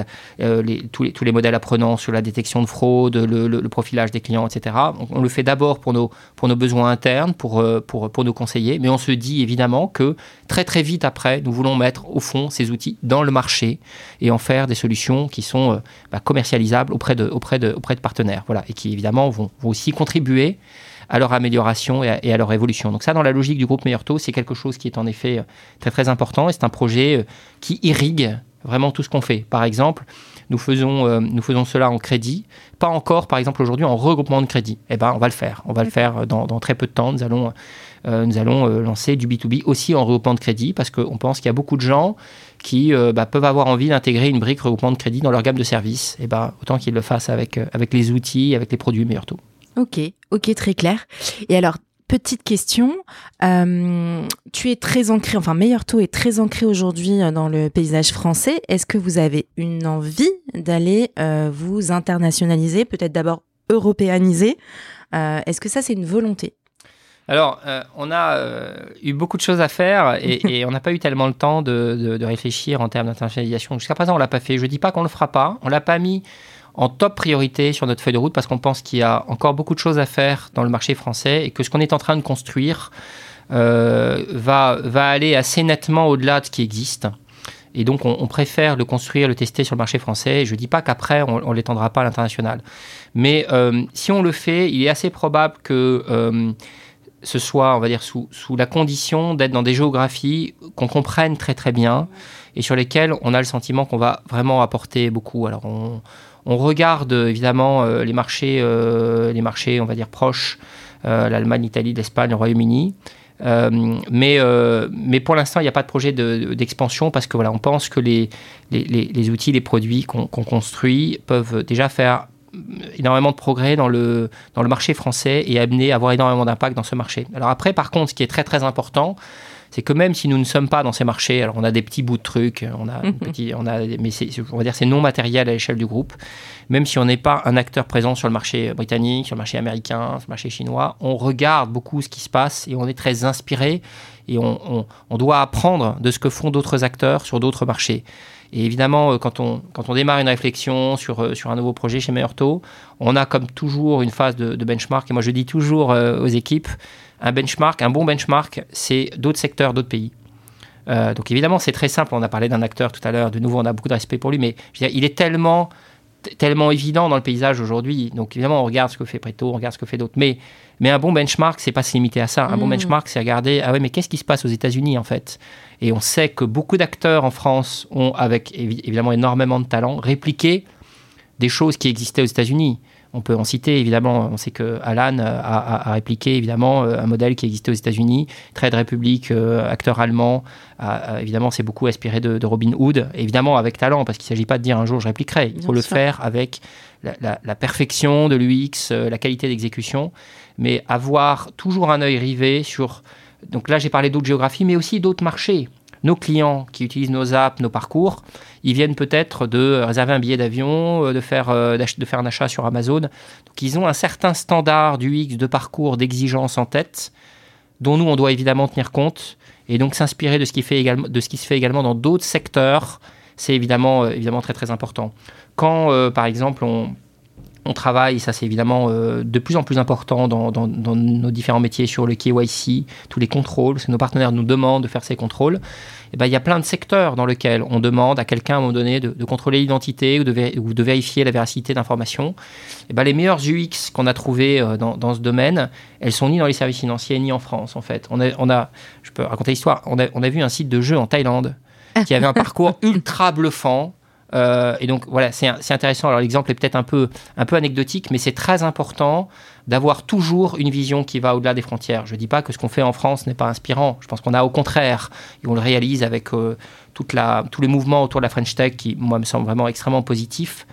euh, tous, les, modèles apprenants sur la détection de fraude, le, profilage des clients, etc. On, le fait d'abord pour nos, besoins internes, pour, euh, pour, nos conseillers, mais on se dit évidemment que très très vite après, nous voulons mettre au fond ces outils dans le marché et en faire des solutions qui sont euh, bah, commercialisables auprès de, partenaires, voilà, et qui évidemment vont aussi contribuer à leur amélioration et à, leur évolution. Donc ça, dans la logique du groupe Meilleur Taux, c'est quelque chose qui est en effet euh, très très important et c'est un projet euh, qui irrigue vraiment tout ce qu'on fait. Par exemple, nous faisons, euh, nous faisons cela en crédit, pas encore par exemple aujourd'hui en regroupement de crédit. Eh ben, on va le faire. On va le faire dans, très peu de temps. Nous allons, nous allons lancer du B2B aussi en regroupement de crédit parce qu'on pense qu'il y a beaucoup de gens qui bah, peuvent avoir envie d'intégrer une brique regroupement de crédit dans leur gamme de services. Eh ben, autant qu'ils le fassent avec, avec les outils, avec les produits Meilleur Taux. Ok, ok, très clair. Et alors, petite question, euh, tu es très ancré, enfin Meilleur Taux est très ancré aujourd'hui euh, dans le paysage français. Est-ce que vous avez une envie d'aller euh, vous internationaliser, peut-être d'abord européaniser? Est-ce que ça c'est une volonté? Alors, euh, on a euh, eu beaucoup de choses à faire et, on n'a pas eu tellement le temps de, réfléchir en termes d'internationalisation. Jusqu'à présent, on l'a pas fait. Je ne dis pas qu'on ne le fera pas. On l'a pas mis en top priorité sur notre feuille de route parce qu'on pense qu'il y a encore beaucoup de choses à faire dans le marché français et que ce qu'on est en train de construire euh, va, va aller assez nettement au-delà de ce qui existe. Et donc, on, préfère le construire, le tester sur le marché français. je ne dis pas qu'après, on ne l'étendra pas à l'international. Mais si on le fait, il est assez probable que ce soit, on va dire, sous, sous la condition d'être dans des géographies qu'on comprenne très très bien et sur lesquelles on a le sentiment qu'on va vraiment apporter beaucoup. Alors on, on regarde évidemment euh, les marchés, euh, les marchés, on va dire proches, euh, l'Allemagne, l'Italie, l'Espagne, le Royaume-Uni. mais, pour l'instant, il n'y a pas de projet d'expansion parce que voilà, on pense que les outils, les produits qu'on construit peuvent déjà faire énormément de progrès dans le, dans le marché français et amener à avoir énormément d'impact dans ce marché. Alors après, par contre, ce qui est très très important, c'est que même si nous ne sommes pas dans ces marchés, alors on a des petits bouts de trucs, on a, petit, on a mais on va dire c'est non matériel à l'échelle du groupe, même si on n'est pas un acteur présent sur le marché britannique, sur le marché américain, sur le marché chinois, on regarde beaucoup ce qui se passe et on est très inspiré et on, on doit apprendre de ce que font d'autres acteurs sur d'autres marchés. Et évidemment, euh, quand on, quand on démarre une réflexion sur, euh, sur un nouveau projet chez Meurto, on a comme toujours une phase de, benchmark. Et moi, je dis toujours euh, aux équipes, un benchmark, un bon benchmark, c'est d'autres secteurs, d'autres pays. donc évidemment, c'est très simple. On a parlé d'un acteur tout à l'heure. De nouveau, on a beaucoup de respect pour lui, mais il est tellement tellement évident dans le paysage aujourd'hui. Donc évidemment, on regarde ce que fait Preto, on regarde ce que fait d'autres. Mais, mais un bon benchmark, c'est pas se limiter à ça. Un bon mmh. benchmark, c'est regarder, ah ouais, mais qu'est-ce qui se passe aux États-Unis en fait? Et on sait que beaucoup d'acteurs en France ont, avec évidemment énormément de talent, répliqué des choses qui existaient aux États-Unis. On peut en citer évidemment, on sait que Alan a, répliqué évidemment euh, un modèle qui existait aux États-Unis. Trade Republic, euh, acteur allemand, évidemment s'est beaucoup inspiré de, Robin Hood, évidemment avec talent, parce qu'il ne s'agit pas de dire un jour je répliquerai. Il faut le faire avec la, perfection de l'UX, euh, la qualité d'exécution, mais avoir toujours un œil rivé sur. Donc là, j'ai parlé d'autres géographies, mais aussi d'autres marchés nos clients qui utilisent nos apps, nos parcours, ils viennent peut-être de réserver un billet d'avion, euh, de faire, euh, de faire un achat sur Amazon. Donc ils ont un certain standard du X, de parcours, d'exigence en tête, dont nous, on doit évidemment tenir compte, et donc s'inspirer de, ce qui de ce qui se fait également dans d'autres secteurs, c'est évidemment, euh, évidemment très très important. Quand, par exemple, on, on travaille, ça c'est évidemment de plus en plus important dans, dans, nos différents métiers sur le KYC, tous les contrôles, c'est nos partenaires nous demandent de faire ces contrôles. Eh ben, il y a plein de secteurs dans lesquels on demande à quelqu'un à un moment donné de, contrôler l'identité ou de, ou de, vérifier la véracité d'informations. Eh ben, les meilleurs UX qu'on a trouvés euh, dans, dans, ce domaine, elles sont ni dans les services financiers ni en France en fait. On a, on a je peux raconter l'histoire, on a, on a vu un site de jeu en Thaïlande qui avait un parcours ultra bluffant euh, et donc voilà, c'est intéressant. Alors l'exemple est peut-être un peu, un peu anecdotique, mais c'est très important d'avoir toujours une vision qui va au-delà des frontières. Je ne dis pas que ce qu'on fait en France n'est pas inspirant. Je pense qu'on a au contraire, et on le réalise avec euh, toute la, tous les mouvements autour de la French Tech qui, moi, me semblent vraiment extrêmement positifs.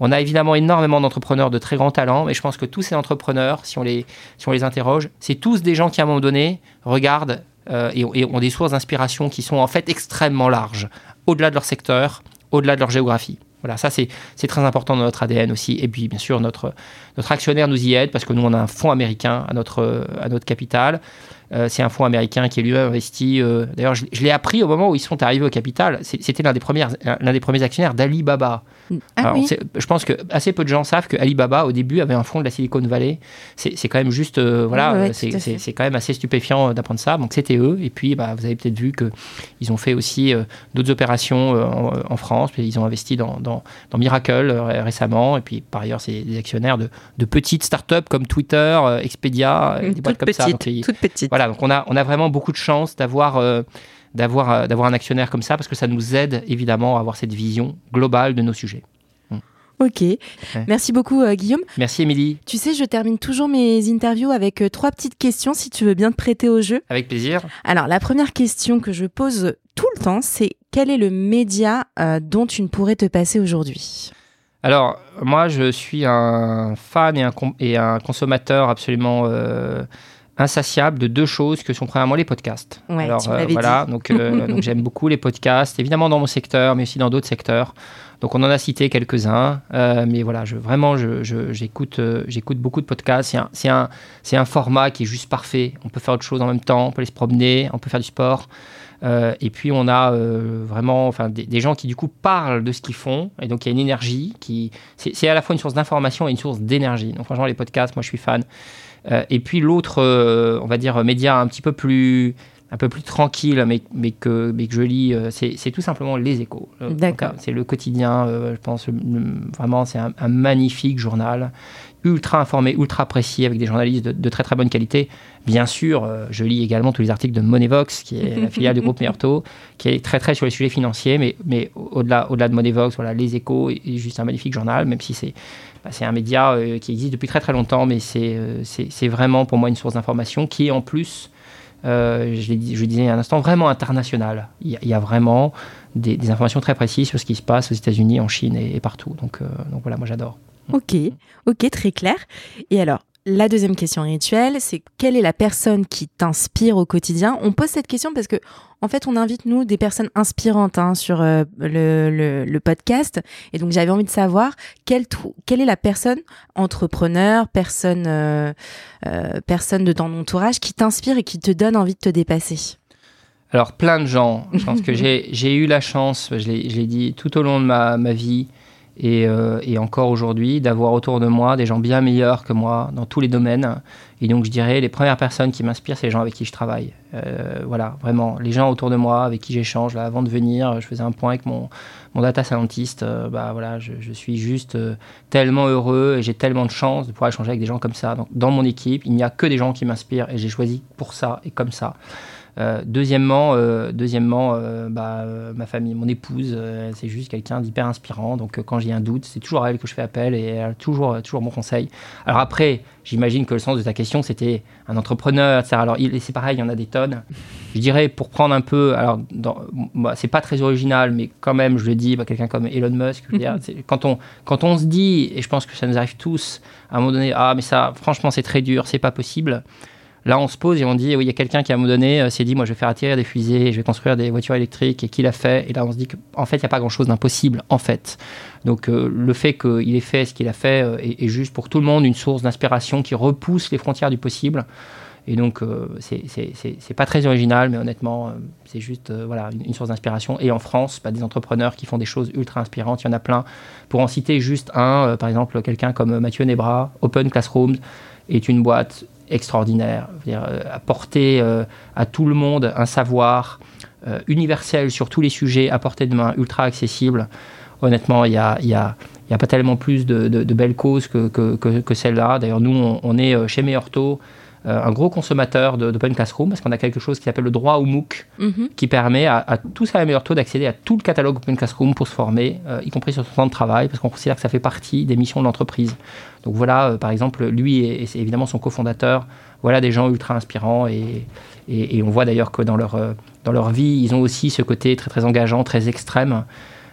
On a évidemment énormément d'entrepreneurs de très grand talent, mais je pense que tous ces entrepreneurs, si on les, si on les interroge, c'est tous des gens qui, à un moment donné, regardent euh, et, ont des sources d'inspiration qui sont en fait extrêmement larges, au-delà de leur secteur, au-delà de leur géographie. Voilà, ça c'est très important dans notre ADN aussi. Et puis bien sûr, notre, notre actionnaire nous y aide parce que nous, on a un fonds américain à notre, à notre capital. Euh, c'est un fonds américain qui est lui-même investi. Euh, d'ailleurs, je, l'ai appris au moment où ils sont arrivés au capital. C'était l'un des, des premiers actionnaires d'Alibaba. Ah je pense que assez peu de gens savent que Alibaba, au début, avait un fonds de la Silicon Valley. C'est quand même juste, euh, voilà, c'est quand même assez stupéfiant d'apprendre ça. Donc c'était eux. Et puis, bah, vous avez peut-être vu qu'ils ont fait aussi d'autres opérations en, France. Puis ils ont investi dans, dans, Miracle récemment. Et puis, par ailleurs, c'est des actionnaires de, de petites startups comme Twitter, Expedia, des boîtes comme ça. toutes petites voilà, donc on a, on a vraiment beaucoup de chance d'avoir euh, d'avoir euh, d'avoir un actionnaire comme ça parce que ça nous aide évidemment à avoir cette vision globale de nos sujets. Mm. Ok, merci beaucoup euh, Guillaume. Merci Émilie. Tu sais, je termine toujours mes interviews avec trois petites questions si tu veux bien te prêter au jeu. Avec plaisir. Alors la première question que je pose tout le temps, c'est quel est le média dont tu ne pourrais te passer aujourd'hui? Alors, moi, je suis un fan et un, et un consommateur absolument insatiable de deux choses que sont premièrement les podcasts. Alors voilà, donc, donc j'aime beaucoup les podcasts, évidemment dans mon secteur, mais aussi dans d'autres secteurs. Donc on en a cité quelques-uns, mais voilà, je, vraiment, j'écoute je, j'écoute beaucoup de podcasts. C'est un, un, un, format qui est juste parfait. On peut faire autre chose en même temps, on peut aller se promener, on peut faire du sport. Euh, et puis on a euh, vraiment enfin, des, gens qui du coup parlent de ce qu'ils font. Et donc il y a une énergie qui... C'est à la fois une source d'information et une source d'énergie. Donc franchement les podcasts, moi je suis fan. Euh, et puis l'autre, on va dire, média un petit peu plus un peu plus tranquille, mais, mais, que, mais que je lis, c'est tout simplement Les Échos. D'accord. C'est le quotidien, je pense, vraiment, c'est un, un, magnifique journal ultra informé, ultra précis, avec des journalistes de, très très bonne qualité. Bien sûr, euh, je lis également tous les articles de Moneyvox, qui est la filiale du groupe Meurto, qui est très très sur les sujets financiers, mais, mais au-delà au -delà de Moneyvox, voilà, Les Échos est, juste un magnifique journal, même si c'est c'est un média euh, qui existe depuis très très longtemps, mais euh, c'est vraiment pour moi une source d'information qui est en plus, je, je disais un instant, vraiment international. Il y, a, vraiment des, informations très précises sur ce qui se passe aux États-Unis, en Chine et, et partout. Donc, donc voilà, moi j'adore. Ok, ok, très clair. Et alors, la deuxième question rituelle, c'est quelle est la personne qui t'inspire au quotidien? On pose cette question parce que, en fait, on invite, nous, des personnes inspirantes hein, sur euh, le, podcast. Et donc, j'avais envie de savoir quelle, quelle est la personne, entrepreneur, personne, euh, euh, personne de ton entourage, qui t'inspire et qui te donne envie de te dépasser? Alors, plein de gens. Je pense que j'ai eu la chance, je l'ai dit tout au long de ma, ma vie, euh, et, encore aujourd'hui, d'avoir autour de moi des gens bien meilleurs que moi dans tous les domaines. Et donc, je dirais, les premières personnes qui m'inspirent, c'est les gens avec qui je travaille. Euh, voilà, vraiment, les gens autour de moi, avec qui j'échange. Là, avant de venir, je faisais un point avec mon, data scientist. Euh, bah, voilà, je, je suis juste tellement heureux et j'ai tellement de chance de pouvoir échanger avec des gens comme ça. Donc, dans mon équipe, il n'y a que des gens qui m'inspirent et j'ai choisi pour ça et comme ça. Euh, deuxièmement, euh, deuxièmement euh, bah, ma famille, mon épouse, c'est juste quelqu'un d'hyper inspirant. Donc quand j'ai un doute, c'est toujours à elle que je fais appel et elle a toujours, toujours mon conseil. Alors après, j'imagine que le sens de ta question, c'était un entrepreneur, etc. Alors c'est pareil, il y en a des tonnes. Je dirais, pour prendre un peu, alors bah, c'est pas très original, mais quand même, je le dis, bah, quelqu'un comme Elon Musk, quand, on, quand on se dit, et je pense que ça nous arrive tous, à un moment donné, ah mais ça, franchement, c'est très dur, c'est pas possible. Là, on se pose et on dit, oui, il y a quelqu'un qui à un moment donné euh, s'est dit, moi, je vais faire attirer des fusées, je vais construire des voitures électriques, et qui l'a fait? Et là, on se dit qu'en fait, il n'y a pas grand-chose d'impossible, en fait. Donc, euh, le fait qu'il ait fait ce qu'il a fait euh, est, juste pour tout le monde une source d'inspiration qui repousse les frontières du possible. Et donc, c'est pas très original, mais honnêtement, c'est juste voilà, une, source d'inspiration. Et en France, bah, des entrepreneurs qui font des choses ultra inspirantes, il y en a plein. Pour en citer juste un, par exemple, quelqu'un comme Mathieu Nebra, Open Classrooms est une boîte extraordinaire, euh, apporter euh, à tout le monde un savoir euh, universel sur tous les sujets à portée de main, ultra accessible. Honnêtement, il n'y a, y a, y a, pas tellement plus de, belles causes que, que, que, celle-là. D'ailleurs, nous, on, est chez Meyorto un gros consommateur d'Open Classroom parce qu'on a quelque chose qui s'appelle le droit au MOOC mhm. qui permet à, à tous à la meilleure taux d'accéder à tout le catalogue Open Classroom pour se former, y compris sur son temps de travail, parce qu'on considère que ça fait partie des missions de l'entreprise. Donc voilà, euh, par exemple, lui et, c'est évidemment son cofondateur, voilà des gens ultra inspirants et, et, on voit d'ailleurs que dans leur, euh, dans leur vie, ils ont aussi ce côté très très engageant, très extrême.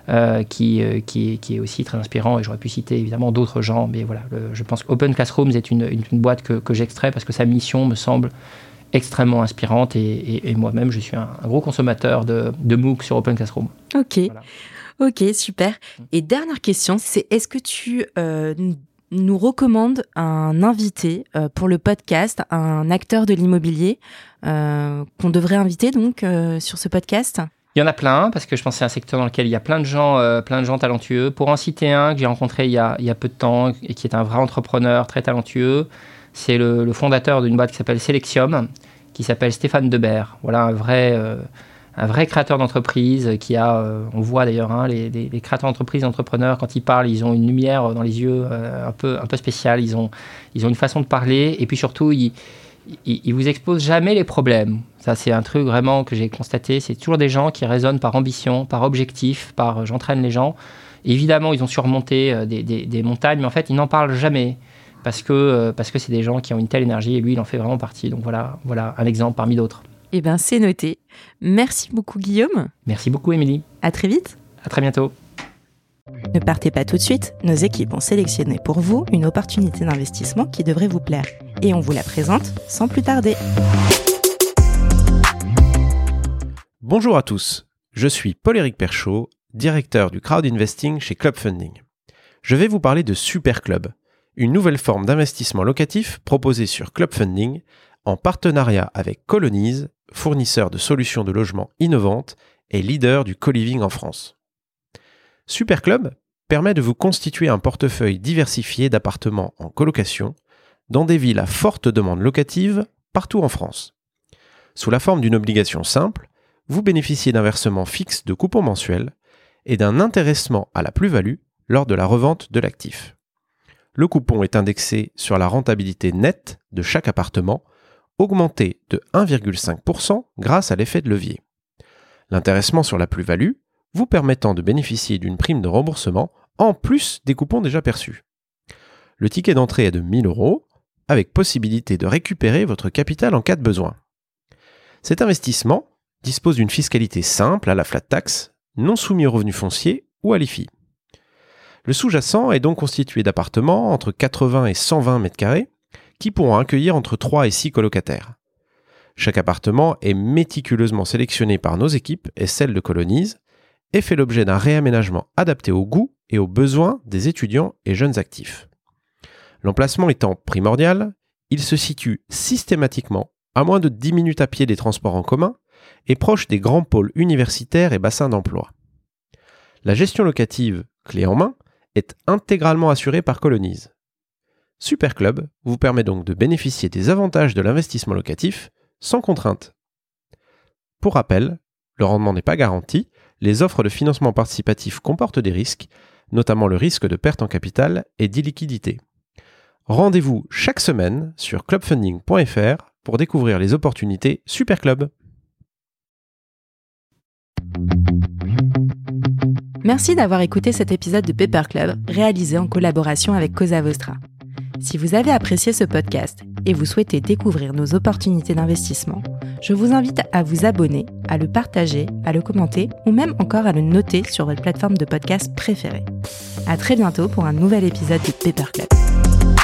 Euh, qui, qui, qui, est aussi très inspirant et j'aurais pu citer évidemment d'autres gens mais voilà je pense qu'Open Classrooms est une, une, boîte que, que j'extrais parce que sa mission me semble extrêmement inspirante et, moi-même je suis un, gros consommateur de, de, MOOC sur Open Classroom. Ok, ok super. Et dernière question, c'est est-ce que tu nous recommande un invité euh, pour le podcast, un acteur de l'immobilier euh, qu'on devrait inviter donc euh, sur ce podcast? Il y en a plein, parce que je pense que c'est un secteur dans lequel il y a plein de gens, plein de gens talentueux. Pour en citer un que j'ai rencontré il y, a, il y, a, peu de temps et qui est un vrai entrepreneur très talentueux, c'est le, fondateur d'une boîte qui s'appelle Selexium, qui s'appelle Stéphane Debert. Voilà un vrai un vrai créateur d'entreprise qui a, euh, on voit d'ailleurs, hein, les, créateurs d'entreprise, entrepreneurs, quand ils parlent, ils ont une lumière dans les yeux euh, un, peu, un peu spéciale, ils ont, ils ont une façon de parler, et puis surtout, ils, ils, vous exposent jamais les problèmes. Ça, c'est un truc vraiment que j'ai constaté, c'est toujours des gens qui raisonnent par ambition, par objectif, par euh, j'entraîne les gens. évidemment, ils ont surmonté des, des, montagnes, mais en fait, ils n'en parlent jamais parce que parce que c'est des gens qui ont une telle énergie et lui il en fait vraiment partie. Donc voilà, voilà un exemple parmi d'autres. Eh bien, c'est noté. Merci beaucoup, Guillaume. Merci beaucoup, Émilie. À très vite. À très bientôt. Ne partez pas tout de suite. Nos équipes ont sélectionné pour vous une opportunité d'investissement qui devrait vous plaire. et on vous la présente sans plus tarder. Bonjour à tous, je suis Paul-Éric Perchaud, directeur du crowd investing chez Club Funding. Je vais vous parler de Super Club, une nouvelle forme d'investissement locatif proposée sur Club Funding en partenariat avec Colonize, fournisseur de solutions de logement innovantes et leader du co-living en France. Super Club permet de vous constituer un portefeuille diversifié d'appartements en colocation dans des villes à forte demande locative partout en France. Sous la forme d'une obligation simple, vous bénéficiez d'un versement fixe de coupons mensuels et d'un intéressement à la plus-value lors de la revente de l'actif. Le coupon est indexé sur la rentabilité nette de chaque appartement, augmenté de 1,5% grâce à l'effet de levier. L'intéressement sur la plus-value vous permettant de bénéficier d'une prime de remboursement en plus des coupons déjà perçus. Le ticket d'entrée est de 1000 euros, avec possibilité de récupérer votre capital en cas de besoin. Cet investissement dispose d'une fiscalité simple à la flat tax, non soumis aux revenus fonciers ou à l'IFI. Le sous-jacent est donc constitué d'appartements entre 80 et 120 mètres carrés qui pourront accueillir entre 3 et 6 colocataires. Chaque appartement est méticuleusement sélectionné par nos équipes et celles de Colonise et fait l'objet d'un réaménagement adapté aux goûts et aux besoins des étudiants et jeunes actifs. L'emplacement étant primordial, il se situe systématiquement à moins de 10 minutes à pied des transports en commun et proche des grands pôles universitaires et bassins d'emploi. La gestion locative, clé en main, est intégralement assurée par Colonise. Superclub vous permet donc de bénéficier des avantages de l'investissement locatif sans contrainte. Pour rappel, le rendement n'est pas garanti, les offres de financement participatif comportent des risques, notamment le risque de perte en capital et d'illiquidité. Rendez-vous chaque semaine sur clubfunding.fr pour découvrir les opportunités Superclub. Merci d'avoir écouté cet épisode de Paper Club réalisé en collaboration avec Cosa Vostra. Si vous avez apprécié ce podcast et vous souhaitez découvrir nos opportunités d'investissement, je vous invite à vous abonner, à le partager, à le commenter ou même encore à le noter sur votre plateforme de podcast préférée. À très bientôt pour un nouvel épisode de Paper Club.